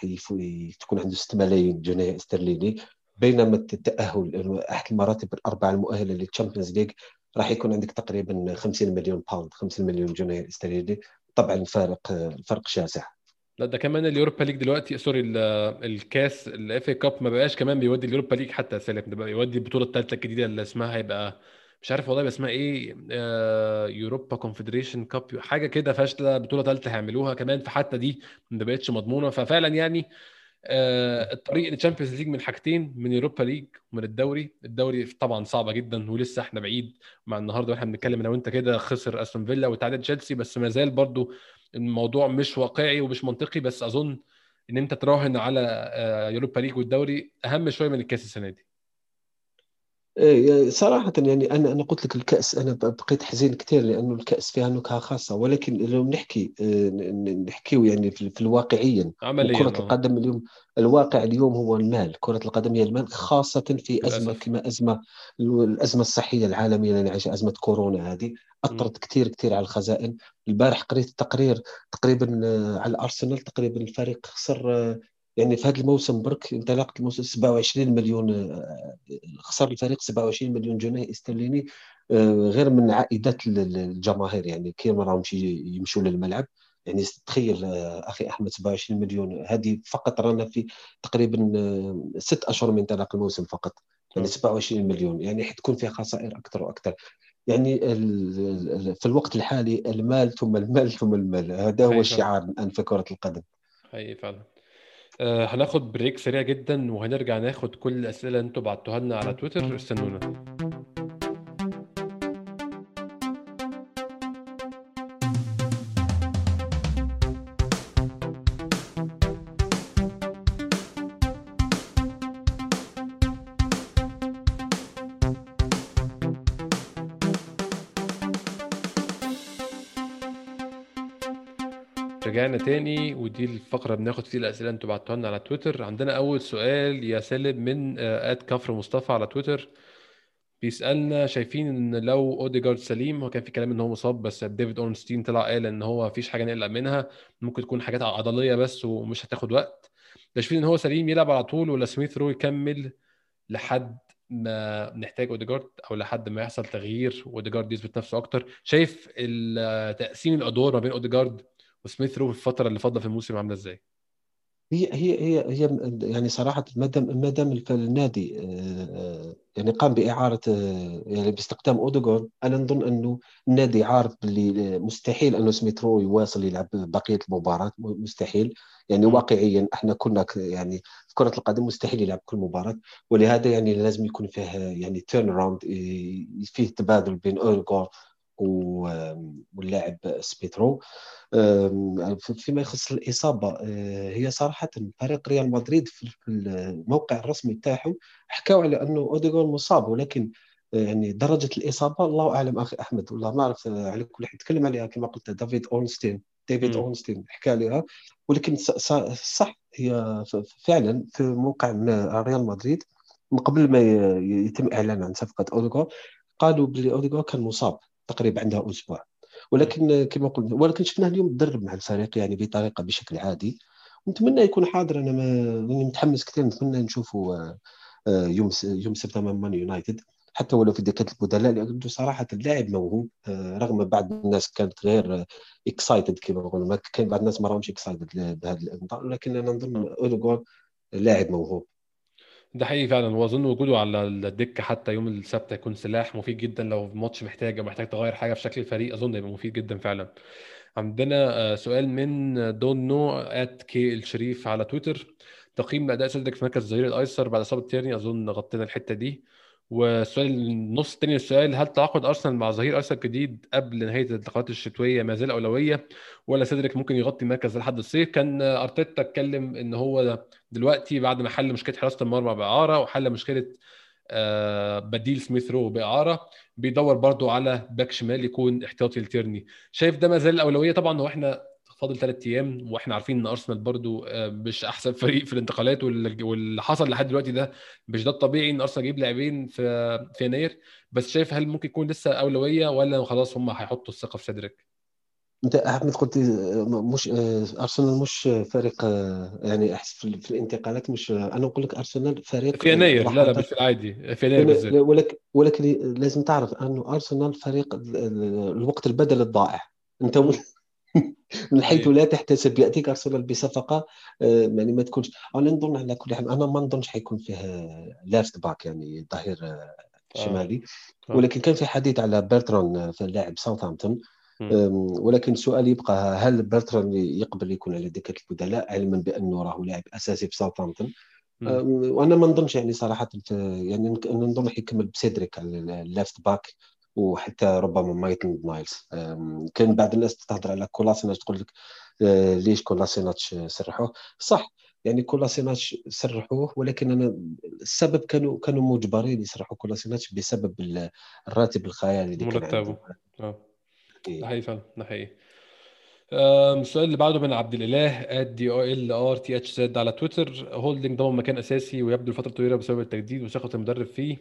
تكون عنده 6 ملايين جنيه استرليني. بينما التأهل أحد المراتب الأربعة المؤهلة لل Champions League راح يكون عندك تقريبا 50 مليون pound 50 مليون جنيه استرليني. طبعا الفارق الفرق شاسع. لا ده كمان ال Europa League دلوقتي sorry الكاس ال FA Cup ما بقاش كمان بيودي ال Europa League حتى سالم. ده بقى بيودي البطولة الثالثه الجديدة اللي اسمها هيبقى مش عارف والله اسمها إيه Europa Confederation Cup حاجة كده فاشلة. بطولة ثالثه هيعملوها كمان فحتى دي ما بقتش مضمونة. ففعلا يعني آه الطريق لل Champions League من حاجتين من Europa League ومن الدوري. الدوري طبعا صعبه جدا ولسه إحنا بعيد مع النهارده وإحنا بنتكلم أنا وانت كده خسر أستون فيلا وتعادل تشيلسي بس ما زال برضو الموضوع مش واقعي ومش منطقي. بس أظن إن أنت تراهن على Europa League والدوري أهم شوية من الكاس السنة دي. صراحة يعني أنا أنا قلت لك الكأس أنا بقيت حزين كثير لأنه الكأس فيها نكهة خاصة. ولكن لو نحكي آه، نحكيو يعني في الواقعيا عمليا كرة القدم اليوم الواقع اليوم هو المال. كرة القدم هي المال خاصة في أزمة. كما أزمة الأزمة الصحية العالمية اللي نعيشها أزمة كورونا هذه. أثرت كثير كثير على الخزائن. البارح قريت تقرير تقريبا آه، على الأرسنال تقريبا الفريق خسر آه، يعني في هذا الموسم برك انطلاقة الموسم 27 مليون آه، خسر الفريق 27 مليون جنيه استرليني آه، غير من عائدات الجماهير. يعني كي ما راهمش يمشوا للملعب. يعني تخيل آه، أخي أحمد 27 مليون. هذه فقط رانا في تقريبا ست أشهر من انطلاق الموسم فقط. يعني 27 مليون. يعني حتكون فيها خسائر أكثر وأكثر. يعني في الوقت الحالي المال ثم المال ثم المال. هذا هو الشعار الآن في كرة القدم. حقيقي فعلا. آه هناخد بريك سريع جدا وهنرجع ناخد كل الأسئلة اللي أنتوا بعتوها لنا على تويتر استنونا. رجعنا تاني ودي الفقرة بناخد فيه الأسئلة أنتوا بعتوها لنا على تويتر. عندنا أول سؤال يا سالم من at كفر مصطفى على تويتر. بيسألنا شايفين إن لو أوديجارد سليم هو كان في كلام إن هو مصاب بس ديفيد أورنستين طلع قال إن هو مفيش حاجة نقلق منها. ممكن تكون حاجات عضلية بس ومش هتاخد وقت. شايفين إن هو سليم يلعب على طول ولا سميث رو يكمل لحد ما نحتاج اوديجارد أو لحد ما يحصل تغيير واوديجارد يثبت نفسه أكتر؟ شايف تقسيم الأدوار ما بين اوديجارد وسميث رو في الفترة اللي فاضلة في الموسم عاملة إزاي؟ هي هي هي هي يعني صراحة ما دام ما دام النادي يعني قام بإعارة يعني باستخدام اوديجارد أنا نظن أنه النادي عارف باللي مستحيل أنه سميث رو يواصل يلعب بقية المباراة مستحيل يعني واقعيا إحنا كنا يعني في كرة القدم مستحيل يلعب كل مباراة ولهذا يعني لازم يكون فيه يعني turn around فيه تبادل بين اوديجارد واللاعب سميث رو. فيما يخص الإصابة آه، هي صراحة فريق ريال مدريد في الموقع الرسمي تاعهم حكاوا على أنه اوديغورد مصاب ولكن آه، يعني درجة الإصابة الله أعلم أخي أحمد والله ما أعرف آه، على كل حال تكلم عليها كما قلت دافيد أورنستين ديفيد أورنستين حكى عليها ولكن صح هي فعلا في موقع ريال مدريد من قبل ما يتم إعلان عن صفقة اوديغورد قالوا بلي اوديغورد كان مصاب. تقريبا عندها أسبوع. ولكن كما قلنا ولكن شفناه اليوم تدرب مع الفريق يعني بطريقة بشكل عادي. نتمنى يكون حاضر. أنا ما متحمس كثير. نتمنى نشوفه آه، يوم يوم السبت أمام مان يونايتد حتى ولو في دكة البدلاء لأنه صراحة اللاعب موهوب آه، رغم بعض الناس كانت غير excited كما نقولوا كاين بعض الناس ما رأهمش excited بهذا الإمضاء لكن أنا نظن اوديغورد لاعب موهوب. ده حقيقي فعلا. وأظن وجوده على الدكة حتى يوم السبت هيكون سلاح مفيد جدا. لو الماتش محتاج أو محتاج تغير حاجة في شكل الفريق أظن يبقى مفيد جدا فعلا. عندنا آه، سؤال من دون نو at كي الشريف على تويتر. تقييم اداء سيدريك في مركز الظهير الأيسر بعد إصابة تيرني أظن غطينا الحتة دي. والسؤال النص الثاني للسؤال هل تعاقد أرسنال مع ظهير أرسنال جديد قبل نهاية الانتقالات الشتوية ما زال أولوية ولا سيدريك ممكن يغطي المركز لحد الصيف؟ كان أرتيتا اتكلم إن هو دلوقتي بعد ما حل مشكلة حراسة المرمى بإعارة وحل مشكلة آه، بديل سميث رو بإعارة بيدور برضو على back شمال يكون احتياطي لتيرني. شايف ده ما زال الاولويه طبعا هو إحنا فاضل ثلاث أيام وإحنا عارفين إن أرسنال برضو آه، مش أحسن فريق في الانتقالات واللي حصل لحد دلوقتي ده مش ده الطبيعي إن أرسنال يجيب لاعبين في في يناير. بس شايف هل ممكن يكون لسه أولوية ولا خلاص هم هيحطوا الثقة في سيدريك أنت أحمد قلت مش أرسنال مش فريق يعني أحس في الانتقالات مش أنا نقول لك أرسنال فريق في يناير لا لا مش في العادي في يناير بالذات. ولكن ولكن لازم تعرف أنه أرسنال فريق الوقت البدل الضائع. أنت من حيث أيوة. لا تحتسب يأتيك ارسنال بصفقة آه، يعني ما تكونش. أنا نظن على كل حال أنا ما نظنش حيكون فيه لافت باك يعني ظهير آه، شمالي. آه. ولكن كان في حديث على بيرتران في لاعب ساوثهامبتون ولكن السؤال يبقى هل بيرتران يقبل يكون على دكة البدلاء علما بأنه راه لاعب أساسي في ساوثهامبتون وأنا ما نظنش يعني صراحة يعني نظن حيكمل بسيدريك على ال left back وحتى ربما مايتلاند نايلز. كان بعض الناس تهضر على كولاسيناش تقول لك آه، ليش كولاسيناش سرحوه؟ صح يعني كولاسيناش سرحوه ولكن أنا السبب كانوا كانوا مجبرين يسرحوا كولاسيناش بسبب الراتب الخيالي اللي ده حقيقي فعلا ده حقيقي. السؤال اللي بعده من عبد الإله D O L R T H Z على تويتر. هولدنج ضمن مكان أساسي ويبدو لفترة طويلة بسبب التجديد وثقة المدرب فيه.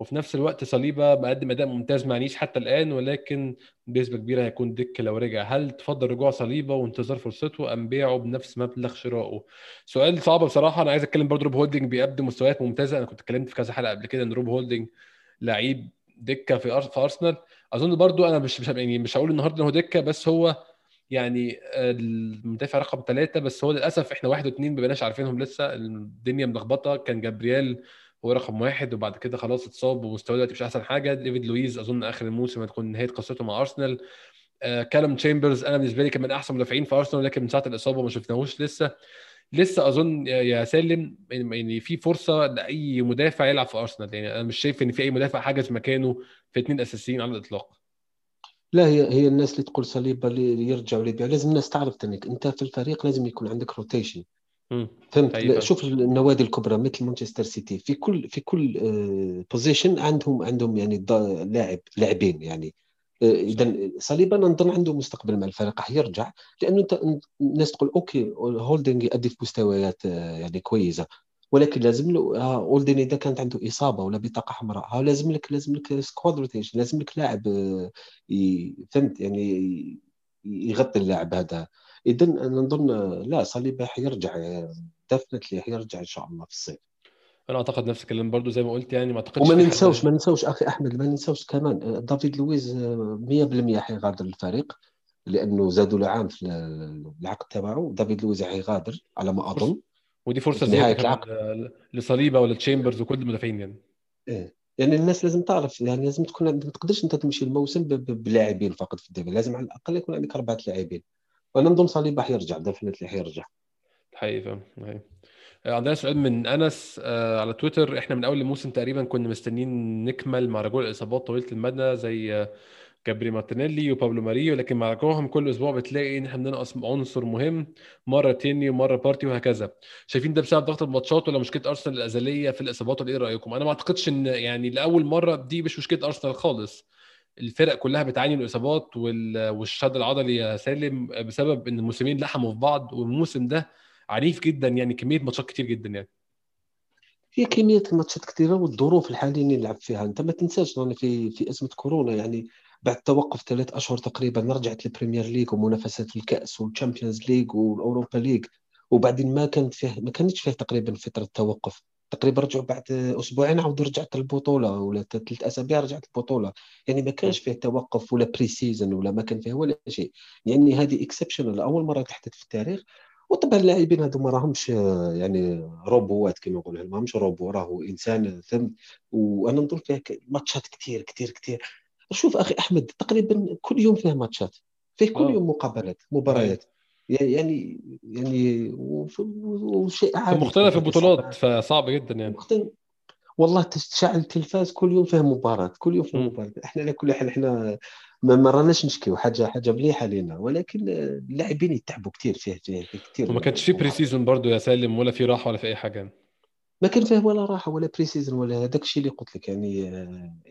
وفي نفس الوقت صليبة مقدم أداء ممتاز مع نيس حتى الآن ولكن بنسبة كبيرة هيكون دكة لو رجع. هل تفضل رجوع صليبة وانتظار فرصته أم بيعه بنفس مبلغ شرائه؟ سؤال صعب بصراحة. أنا عايز أتكلم برضه روب هولدنج بيقدم مستويات ممتازة. أنا كنت اتكلمت في كذا حلقة قبل كده إن روب هولدنج لعيب دكة في في أرسنال. أظن برضو أنا مش مش يعني مش هقول النهارده إن هو دكة بس هو يعني المدافع رقم ثلاثة بس هو للأسف إحنا واحد واثنين ما عارفينهم لسه. الدنيا ملخبطة. كان جابرييل هو رقم واحد وبعد كده خلاص اتصاب ومستواه دلوقتي مش أحسن حاجة. ديفيد لويز أظن آخر الموسم هتكون نهاية قصته مع أرسنال. آه كالم تشامبرز أنا بالنسبة لي كان من أحسن مدافعين في أرسنال لكن من ساعة الإصابة ما شفناهوش لسه. لسه أظن يا سالم يعني في فرصة لأي مدافع يلعب في أرسنال. يعني أنا مش شايف إن في أي مدافع حاجز مكانه في اثنين أساسيين على الإطلاق. لا هي هي الناس اللي تقول صليبة اللي يرجع لازم الناس تعرف إنك أنت في الفريق لازم يكون عندك rotation فهمت؟ أيوة. شوف النوادي الكبرى مثل مانشستر سيتي في كل في كل position آه، عندهم عندهم يعني لاعب لاعبين يعني. آه، اذا صليبا نظن عنده مستقبل مع الفريق راح يرجع لأنه أنت الناس تقول okay هولدنج يؤدي في مستويات آه، يعني كويسة. ولكن لازم له اولدين إذا كانت عنده إصابة ولا بطاقة حمراء ها لازم لك لازم لك squad rotation لازم لك لاعب فهمت؟ يعني يغطي اللاعب هذا. اذا نظن لا صليبه حيرجع definitely حيرجع إن شاء الله في الصيف. أنا أعتقد نفس الكلام برضو زي ما قلت يعني ما أعتقدش وما ننساوش ما ننساوش أخي أحمد ما ننساوش كمان دافيد لويز 100% حيغادر الفريق لأنه زادوا له عام في العقد تبعه. دافيد لويز حيغادر على ما أظن. ودي فرصة زيادة لصليبة ولا تشامبرز وكل المدافعين يعني. إيه. يعني الناس لازم تعرف يعني لازم تكون ما تقدرش أنت تمشي الموسم بلاعبين فقط في الدوري لازم على الأقل يكون عندك أربعة لاعبين. وأنا نظن صليبه حيرجع definitely حيرجع. حقيقي فاهم عندنا سؤال من أنس آه، على تويتر. إحنا من أول الموسم تقريبا كنا مستنيين نكمل مع رجوع الإصابات طويلة المدى زي آه، جابي مارتينيلي وبابلو ماري و لكن مع رجوعهم كل أسبوع بتلاقي إن إحنا بننقص عنصر مهم مرة تيرني ومرة بارتي وهكذا. شايفين ده بسبب ضغط الماتشات ولا مشكلة أرسنال الأزلية في الإصابات ولا إيه رأيكم؟ أنا ما أعتقدش إن يعني لأول مرة دي مش مشكلة أرسنال خالص. الفرق كلها بتعاني من الاصابات والشد العضلي يا سالم بسبب إن الموسمين لحموا في بعض والموسم ده عنيف جدا يعني كمية ماتشات كتير جدا يعني. هي كمية الماتشات كثيره والظروف الحالية اللي نلعب فيها. أنت ما تنساش رانا في في أزمة كورونا يعني بعد توقف ثلاث أشهر تقريبا رجعت البريمير ليج ومنافسات الكأس والشامبيونز ليج والأوروبا ليج. وبعدين ما كانت فيه ما كانتش فيه تقريبا فترة توقف. تقريبا رجعوا بعد أسبوعين عاودوا رجعت البطولة ولا ثلاث أسابيع رجعت البطولة. يعني ما كانش فيه توقف ولا pre-season ولا ما كان فيه ولا شيء. يعني هذه exceptional أول مرة تحدث في التاريخ. وطبعا اللاعبين هذو ما راهمش يعني روبوات كما نقولوا ما راهمش روبو راهو إنسان ثم. وأنا نظن فيه ماتشات كثير كثير كثير شوف أخي أحمد تقريبا كل يوم فيه ماتشات. فيه كل يوم مقابلات مباريات. يعني يعني وشيء عادي. مختلف البطولات فصعب جدا يعني. والله تشعل التلفاز كل يوم فيه مباراة كل يوم فيه مباراة. إحنا على كل حال إحنا ما مرناش نشكيو حاجة حاجة مليحة لنا ولكن اللاعبين يتعبوا كثير فيه فيه كثير وما كانش في بري سيزون برضه يا سالم ولا في راحة ولا في أي حاجة. ما كان فيه ولا راحة ولا pre-season ولا هذاك الشيء اللي قلت لك يعني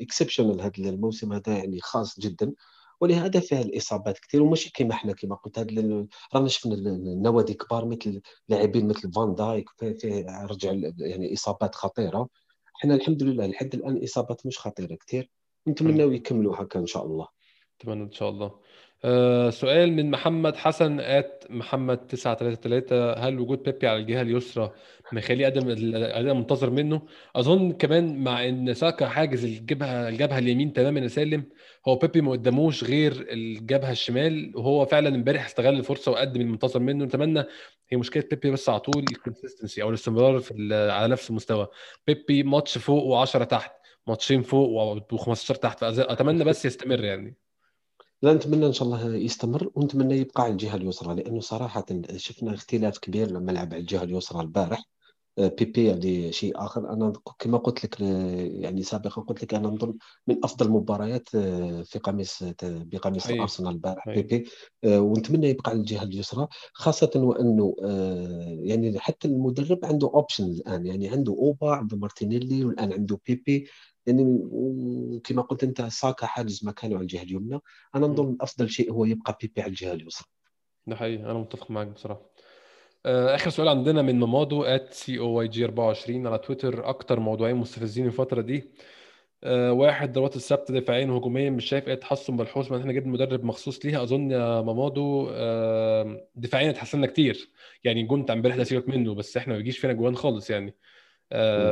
exceptional هذا الموسم هذا يعني خاص جدا. ولهذا فيها الإصابات كثير وماشي كما إحنا كما قلت هذا رانا شفنا النوادي كبار مثل لاعبين مثل فان دايك فيه, رجع يعني إصابات خطيرة. إحنا الحمد لله لحد الآن الاصابات مش خطيرة كثير. نتمنى يكملوا هكا ان شاء الله. اتمنى إن شاء الله. أه سؤال من محمد حسن at محمد 933 هل وجود بيبي على الجهة اليسرى مخليه يقدم الاداء منتظر منه؟ أظن كمان مع إن ساكا حاجز الجبهه الجبهة اليمين تماما يا سالم. هو بيبي ما قداموش غير الجبهة الشمال. وهو فعلا امبارح استغل الفرصة وقدم المنتظر منه. نتمنى هي مشكلة بيبي بس على طول ال consistency أو الاستمرار في على نفس المستوى. بيبي ماتش فوق و10 تحت ماتشين فوق و15 تحت. فاتمنى بس يستمر يعني. لا نتمنى إن شاء الله يستمر ونتمنى يبقى على الجهة اليسرى لأنه صراحة شفنا اختلاف كبير لما لعب على الجهة اليسرى البارح. بيبي يعني شيء آخر. أنا كما قلت لك يعني سابقا قلت لك أنا نظن من أفضل المباريات في قميص بقميص الأرسنال البارح بيبي. ونتمنى يبقى على الجهة اليسرى خاصة وأنه يعني حتى المدرب عنده option الآن. يعني عنده أوبا عنده مارتينيلي والآن عنده بيبي. يعني كما قلت أنت ساكا حاجز مكانه على الجهة اليمنى. أنا نظن أفضل شيء هو يبقى بيبي على الجهة اليسرى. ده حقيقي أنا متفق معاك بصراحة. آخر سؤال عندنا من مامادو at C O Y G 24 على تويتر. أكتر موضوعين مستفزين الفترة دي. أه واحد ضربات الثابتة دفاعيا وهجوميا مش شايف أي تحسن ملحوظ ما إحنا جبنا مدرب مخصوص ليها. أظن يا مامادو أه دفاعيا اتحسنا كتير. يعني الجون بتاع امبارح ده سيبك منه بس إحنا ما بيجيش فينا جوان خالص يعني.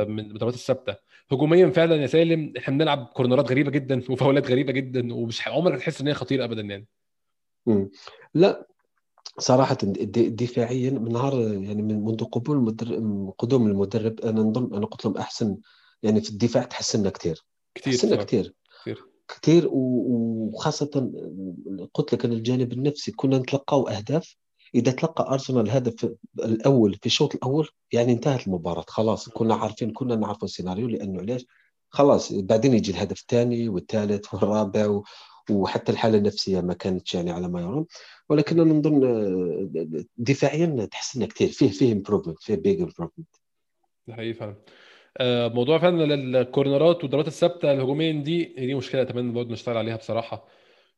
من ضربات الثابتة. هجوميا فعلا يا سالم إحنا بنلعب كورنرات غريبة جدا وفاولات غريبة جدا ومش عمرك تحس إن هي خطيرة ابدا يعني. مم. لا صراحة دفاعيا من نهار يعني من منذ قبول المدرب قدوم المدرب أنا نظن أنا قلت لهم أحسن يعني في الدفاع تحسنا كثير كثير تحسنا كثير كثير كثير وخاصة قلت لك أنا الجانب النفسي كنا نتلقاو أهداف إذا تلقى ارسنال الهدف الأول في الشوط الأول يعني انتهت المباراة خلاص كنا عارفين كنا نعرفوا السيناريو لأنه علاش خلاص بعدين يجي الهدف الثاني والثالث والرابع وحتى الحالة النفسية ما كانتش يعني على ما يرام ولكن أنا نظن دفاعيا تحسنا كثير فيه فيه improvement فيه big improvement حقيقي فعلا. موضوع فعلا الكورنرات والضربات الثابتة الهجومية دي دي مشكلة أتمنى برضه نشتغل عليها بصراحة.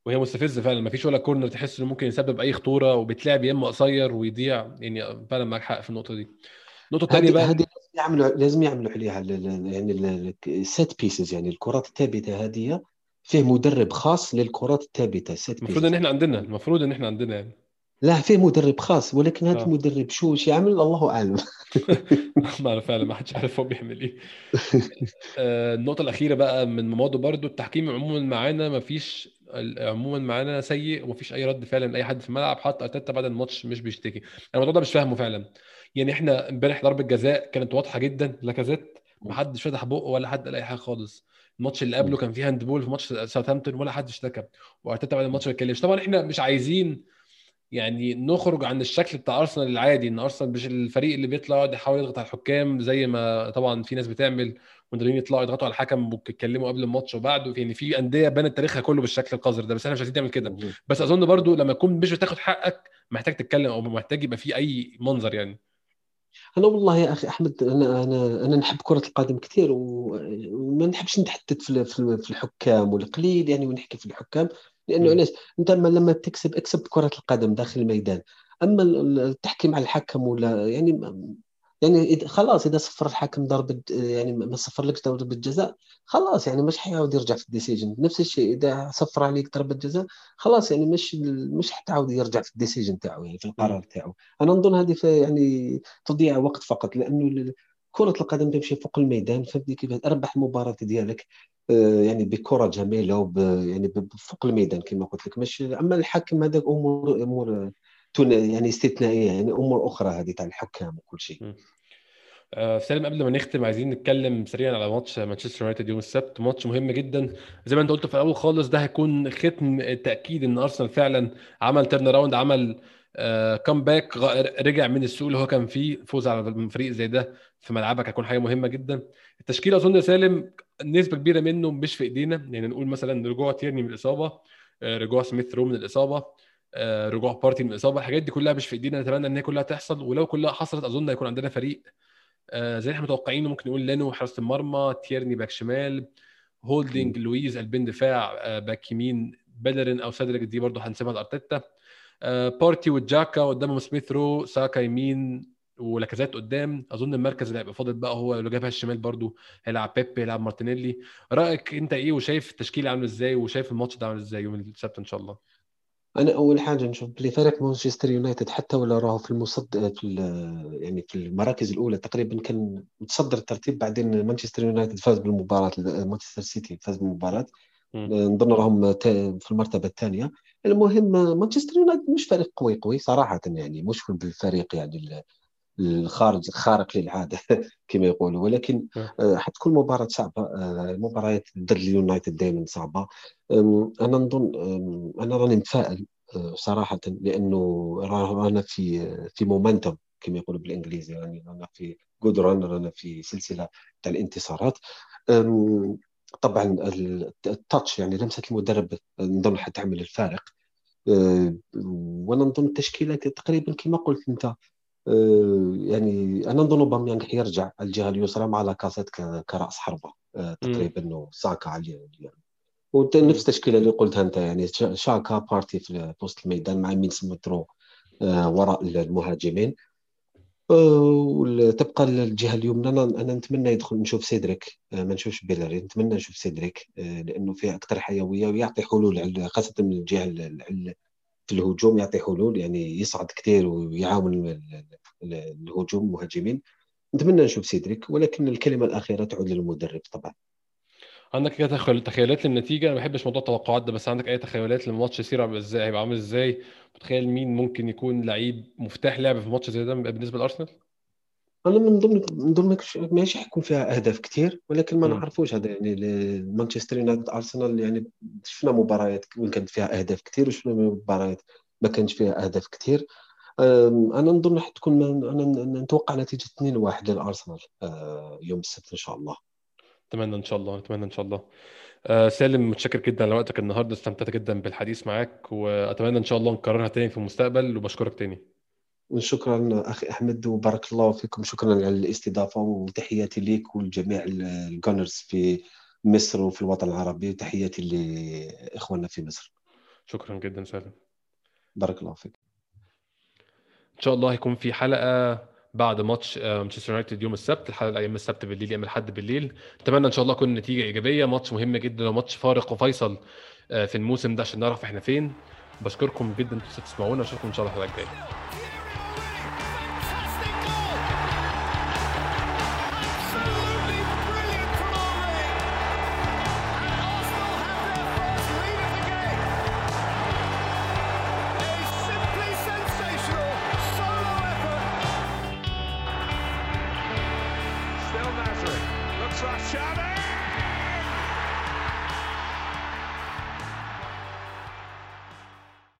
وهي مستفزة فعلا. ما فيش ولا corner تحس إنه ممكن يسبب أي خطورة وبتلعب يا إما قصير ويضيع. يعني فعلا معاك حق في النقطة دي. النقطة الثانية بقى هذه يعملوا لازم يعملوا عليها يعني ال set pieces يعني الكرات الثابتة هذه فيه مدرب خاص للكرات الثابتة المفروض إن إحنا عندنا المفروض إن إحنا عندنا يعني. لا فيه مدرب خاص ولكن هذا آه. المدرب شو شو يعمل الله أعلم. ما فعلا ما حدش عارف هو بيعمل إيه. آه النقطة الأخيرة بقى من مماضو برضو التحكيم عموما معانا ما فيش عموما معانا سيء وما فيش أي رد فعل من اي حد في الملعب حتى أرتيتا بعد الماتش مش بيشتكي. أنا الموضوع ده مش فاهمه فعلا. يعني إحنا إمبارح ضربة جزاء كانت واضحة جدا لاكازيت ما حدش فتح بقه ولا حد قال أي حاجة خالص. الماتش اللي قبله كان فيه handball في ماتش ساوثهامبتون ولا حد اشتكى وأرتيتا بعد الماتش ما اتكلمش. طبعا إحنا مش عايزين يعني نخرج عن الشكل بتاع أرسنال العادي إن أرسنال مش الفريق اللي بيطلع يقعد يحاول يضغط على الحكام زي ما طبعا في ناس بتعمل مدربين يطلعوا يضغطوا على الحكم ويتكلموا قبل الماتش وبعده. يعني في أندية بنت تاريخها كله بالشكل القذر ده بس إحنا مش عايزين نعمل كده. بس أظن برضو لما تكون مش بتاخد حقك محتاج تتكلم أو محتاج يبقى في أي منظر يعني. أنا والله يا أخي أحمد أنا أنا أنا نحب كرة القدم كثير وما نحبش نتحدث في في الحكام والقليل يعني ونحكي في الحكام. لأنه علاش أنت لما تكسب اكسب كرة القدم داخل الميدان. أما التحكيم على الحكم ولا يعني يعني خلاص إذا صفر الحكم ضربه يعني ما صفر لكش ضربة جزاء خلاص يعني مش حيعاود يرجع في ال decision. نفس الشيء إذا صفر عليك ضربة جزاء خلاص يعني مش مش حتعاود يرجع في ال decision تاعو يعني في القرار تاعو. أنا نظن هذه يعني تضيع وقت فقط لأنه كرة القدم تمشي فوق الميدان فهمتني كيف اربح المباراة ديالك. يعني بكرة جميلة وب يعني فوق الميدان كما قلت لك. مش أما الحكم هذاك امور أمور يعني استثنائية يعني أمور أخرى هذه تاع الحكام وكل شيء. آه سالم قبل ما نختم عايزين نتكلم سريعا على ماتش مانشستر يونايتد يوم السبت. ماتش مهم جدا. زي ما أنت قلت في الأول خالص ده هيكون ختم التاكيد إن أرسنال فعلا عمل turnaround عمل آه comeback رجع من السوق اللي هو كان فيه فوز على فريق زي ده في ملعبك هيكون حاجة مهمة جدا. التشكيل أظن سالم نسبة كبيرة منه مش في إيدينا. يعني نقول مثلا رجوع تيرني من الإصابة آه رجوع سميث رو من الإصابة آه رجوع بارتي من الإصابة الحاجات دي كلها مش في إيدينا. نتمنى إن هي كلها تحصل ولو كلها حصلت أظن هيكون عندنا فريق آه زي إحنا متوقعين ممكن نقول لانو حراسة المرمى تيرني back شمال هولدنج لويز قلبين دفاع back يمين بيلرين أو سيدريك دي برضه هنسيبها لأرتيتا. بارتي وجاكا قدامهم سميث رو ساكا يمين ولاكازيت قدام أظن المركز اللي هيبقى فاضل بقى هو اللي جابها الشمال برضو هيلعب بيبي هيلعب مارتينيلي. رأيك أنت إيه وشايف التشكيل عامل إزاي وشايف الماتش ده عامل إزاي يوم السبت إن شاء الله؟ أنا أول حاجة نشوف بلي فريق مانشستر يونايتد حتى ولا راه في المصد في يعني في المراكز الأولى تقريبا كان متصدر الترتيب بعدين مانشستر يونايتد فاز بالمباراة مانشستر سيتي فاز بالمباراة. نظن راهم في المرتبة الثانية. المهم مانشستر يونايتد مش فريق قوي قوي صراحة يعني مش بالفريق يعني الخارج خارق للعاده كما يقولوا. ولكن آه، حتكون مباراة صعبة آه، مباريات ضد اليونايتد دائما صعبة. أنا نظن أنا راني متفائل آه، صراحة لأنه رانا في في momentum كما يقولوا بالإنجليزي. يعني رانا في good run رانا في سلسلة تاع الانتصارات. طبعا ال touch يعني لمسة المدرب نظن حتعمل الفارق. وأنا نظن التشكيلة تقريبا كما قلت أنت يعني أنا نظن اوباميانغ حيرجع على الجهة اليسرى مع لاكازيت كرأس حربة آه، تقريبا وساكا على يعني. ونفس التشكيلة اللي قلتها أنت يعني شاكا بارتي في وسط الميدان مع مين سميث رو آه، وراء المهاجمين. وتبقى الجهة اليمنى أنا أنا نتمنى يدخل نشوف سيدريك ما نشوفش بيلرين نتمنى نشوف سيدريك لأنه فيه أكثر حيوية ويعطي حلول خاصة من الجهة في الهجوم يعطي حلول يعني يصعد كثير ويعاون الهجوم المهاجمين نتمنى نشوف سيدريك ولكن الكلمة الأخيرة تعود للمدرب طبعا. عندك أي تخيلات للنتيجة؟ أنا ما بحبش موضوع التوقعات ده بس عندك أي تخيلات للماتش يصير إزاي؟ هيبقى عامل إزاي؟ متخيل مين ممكن يكون لعيب مفتاح لعب في ماتش زي ده بالنسبة لأرسنال؟ أنا من ضمن من ضمن ماشي حيكون فيها أهداف كثير ولكن ما نعرفوش. هذا يعني مانشستر يونايتد أرسنال يعني شفنا مباريات وين كانت فيها أهداف كثير وشفنا مباريات ما كانش فيها أهداف كثير أنا نظن حتكون أنا نتوقع نتيجة 2-1 للأرسنال آه، يوم السبت إن شاء الله. أتمنى إن شاء الله أتمنى إن شاء الله. آه سالم متشكر جدا لوقتك النهارده استمتعت جدا بالحديث معاك وأتمنى إن شاء الله نكررها تاني في المستقبل وبشكرك تاني. شكرا أخي أحمد وبارك الله فيكم. شكرا على الاستضافة وتحياتي لك ولجميع الجونرز في مصر وفي الوطن العربي وتحياتي لإخواننا في مصر. شكرا جدا سالم. بارك الله فيك. إن شاء الله هيكون في حلقة بعد ماتش آه، مانشستر يونايتد يوم السبت الحلقة أيام السبت بالليل يوم الأحد بالليل. أتمنى إن شاء الله تكون النتيجه إيجابية ماتش مهم جدا وماتش فارق وفيصل آه، في الموسم ده عشان نعرف إحنا فين. بشكركم جدا إنتوا تسمعونا أشوفكم إن شاء الله الحلقة الجاية.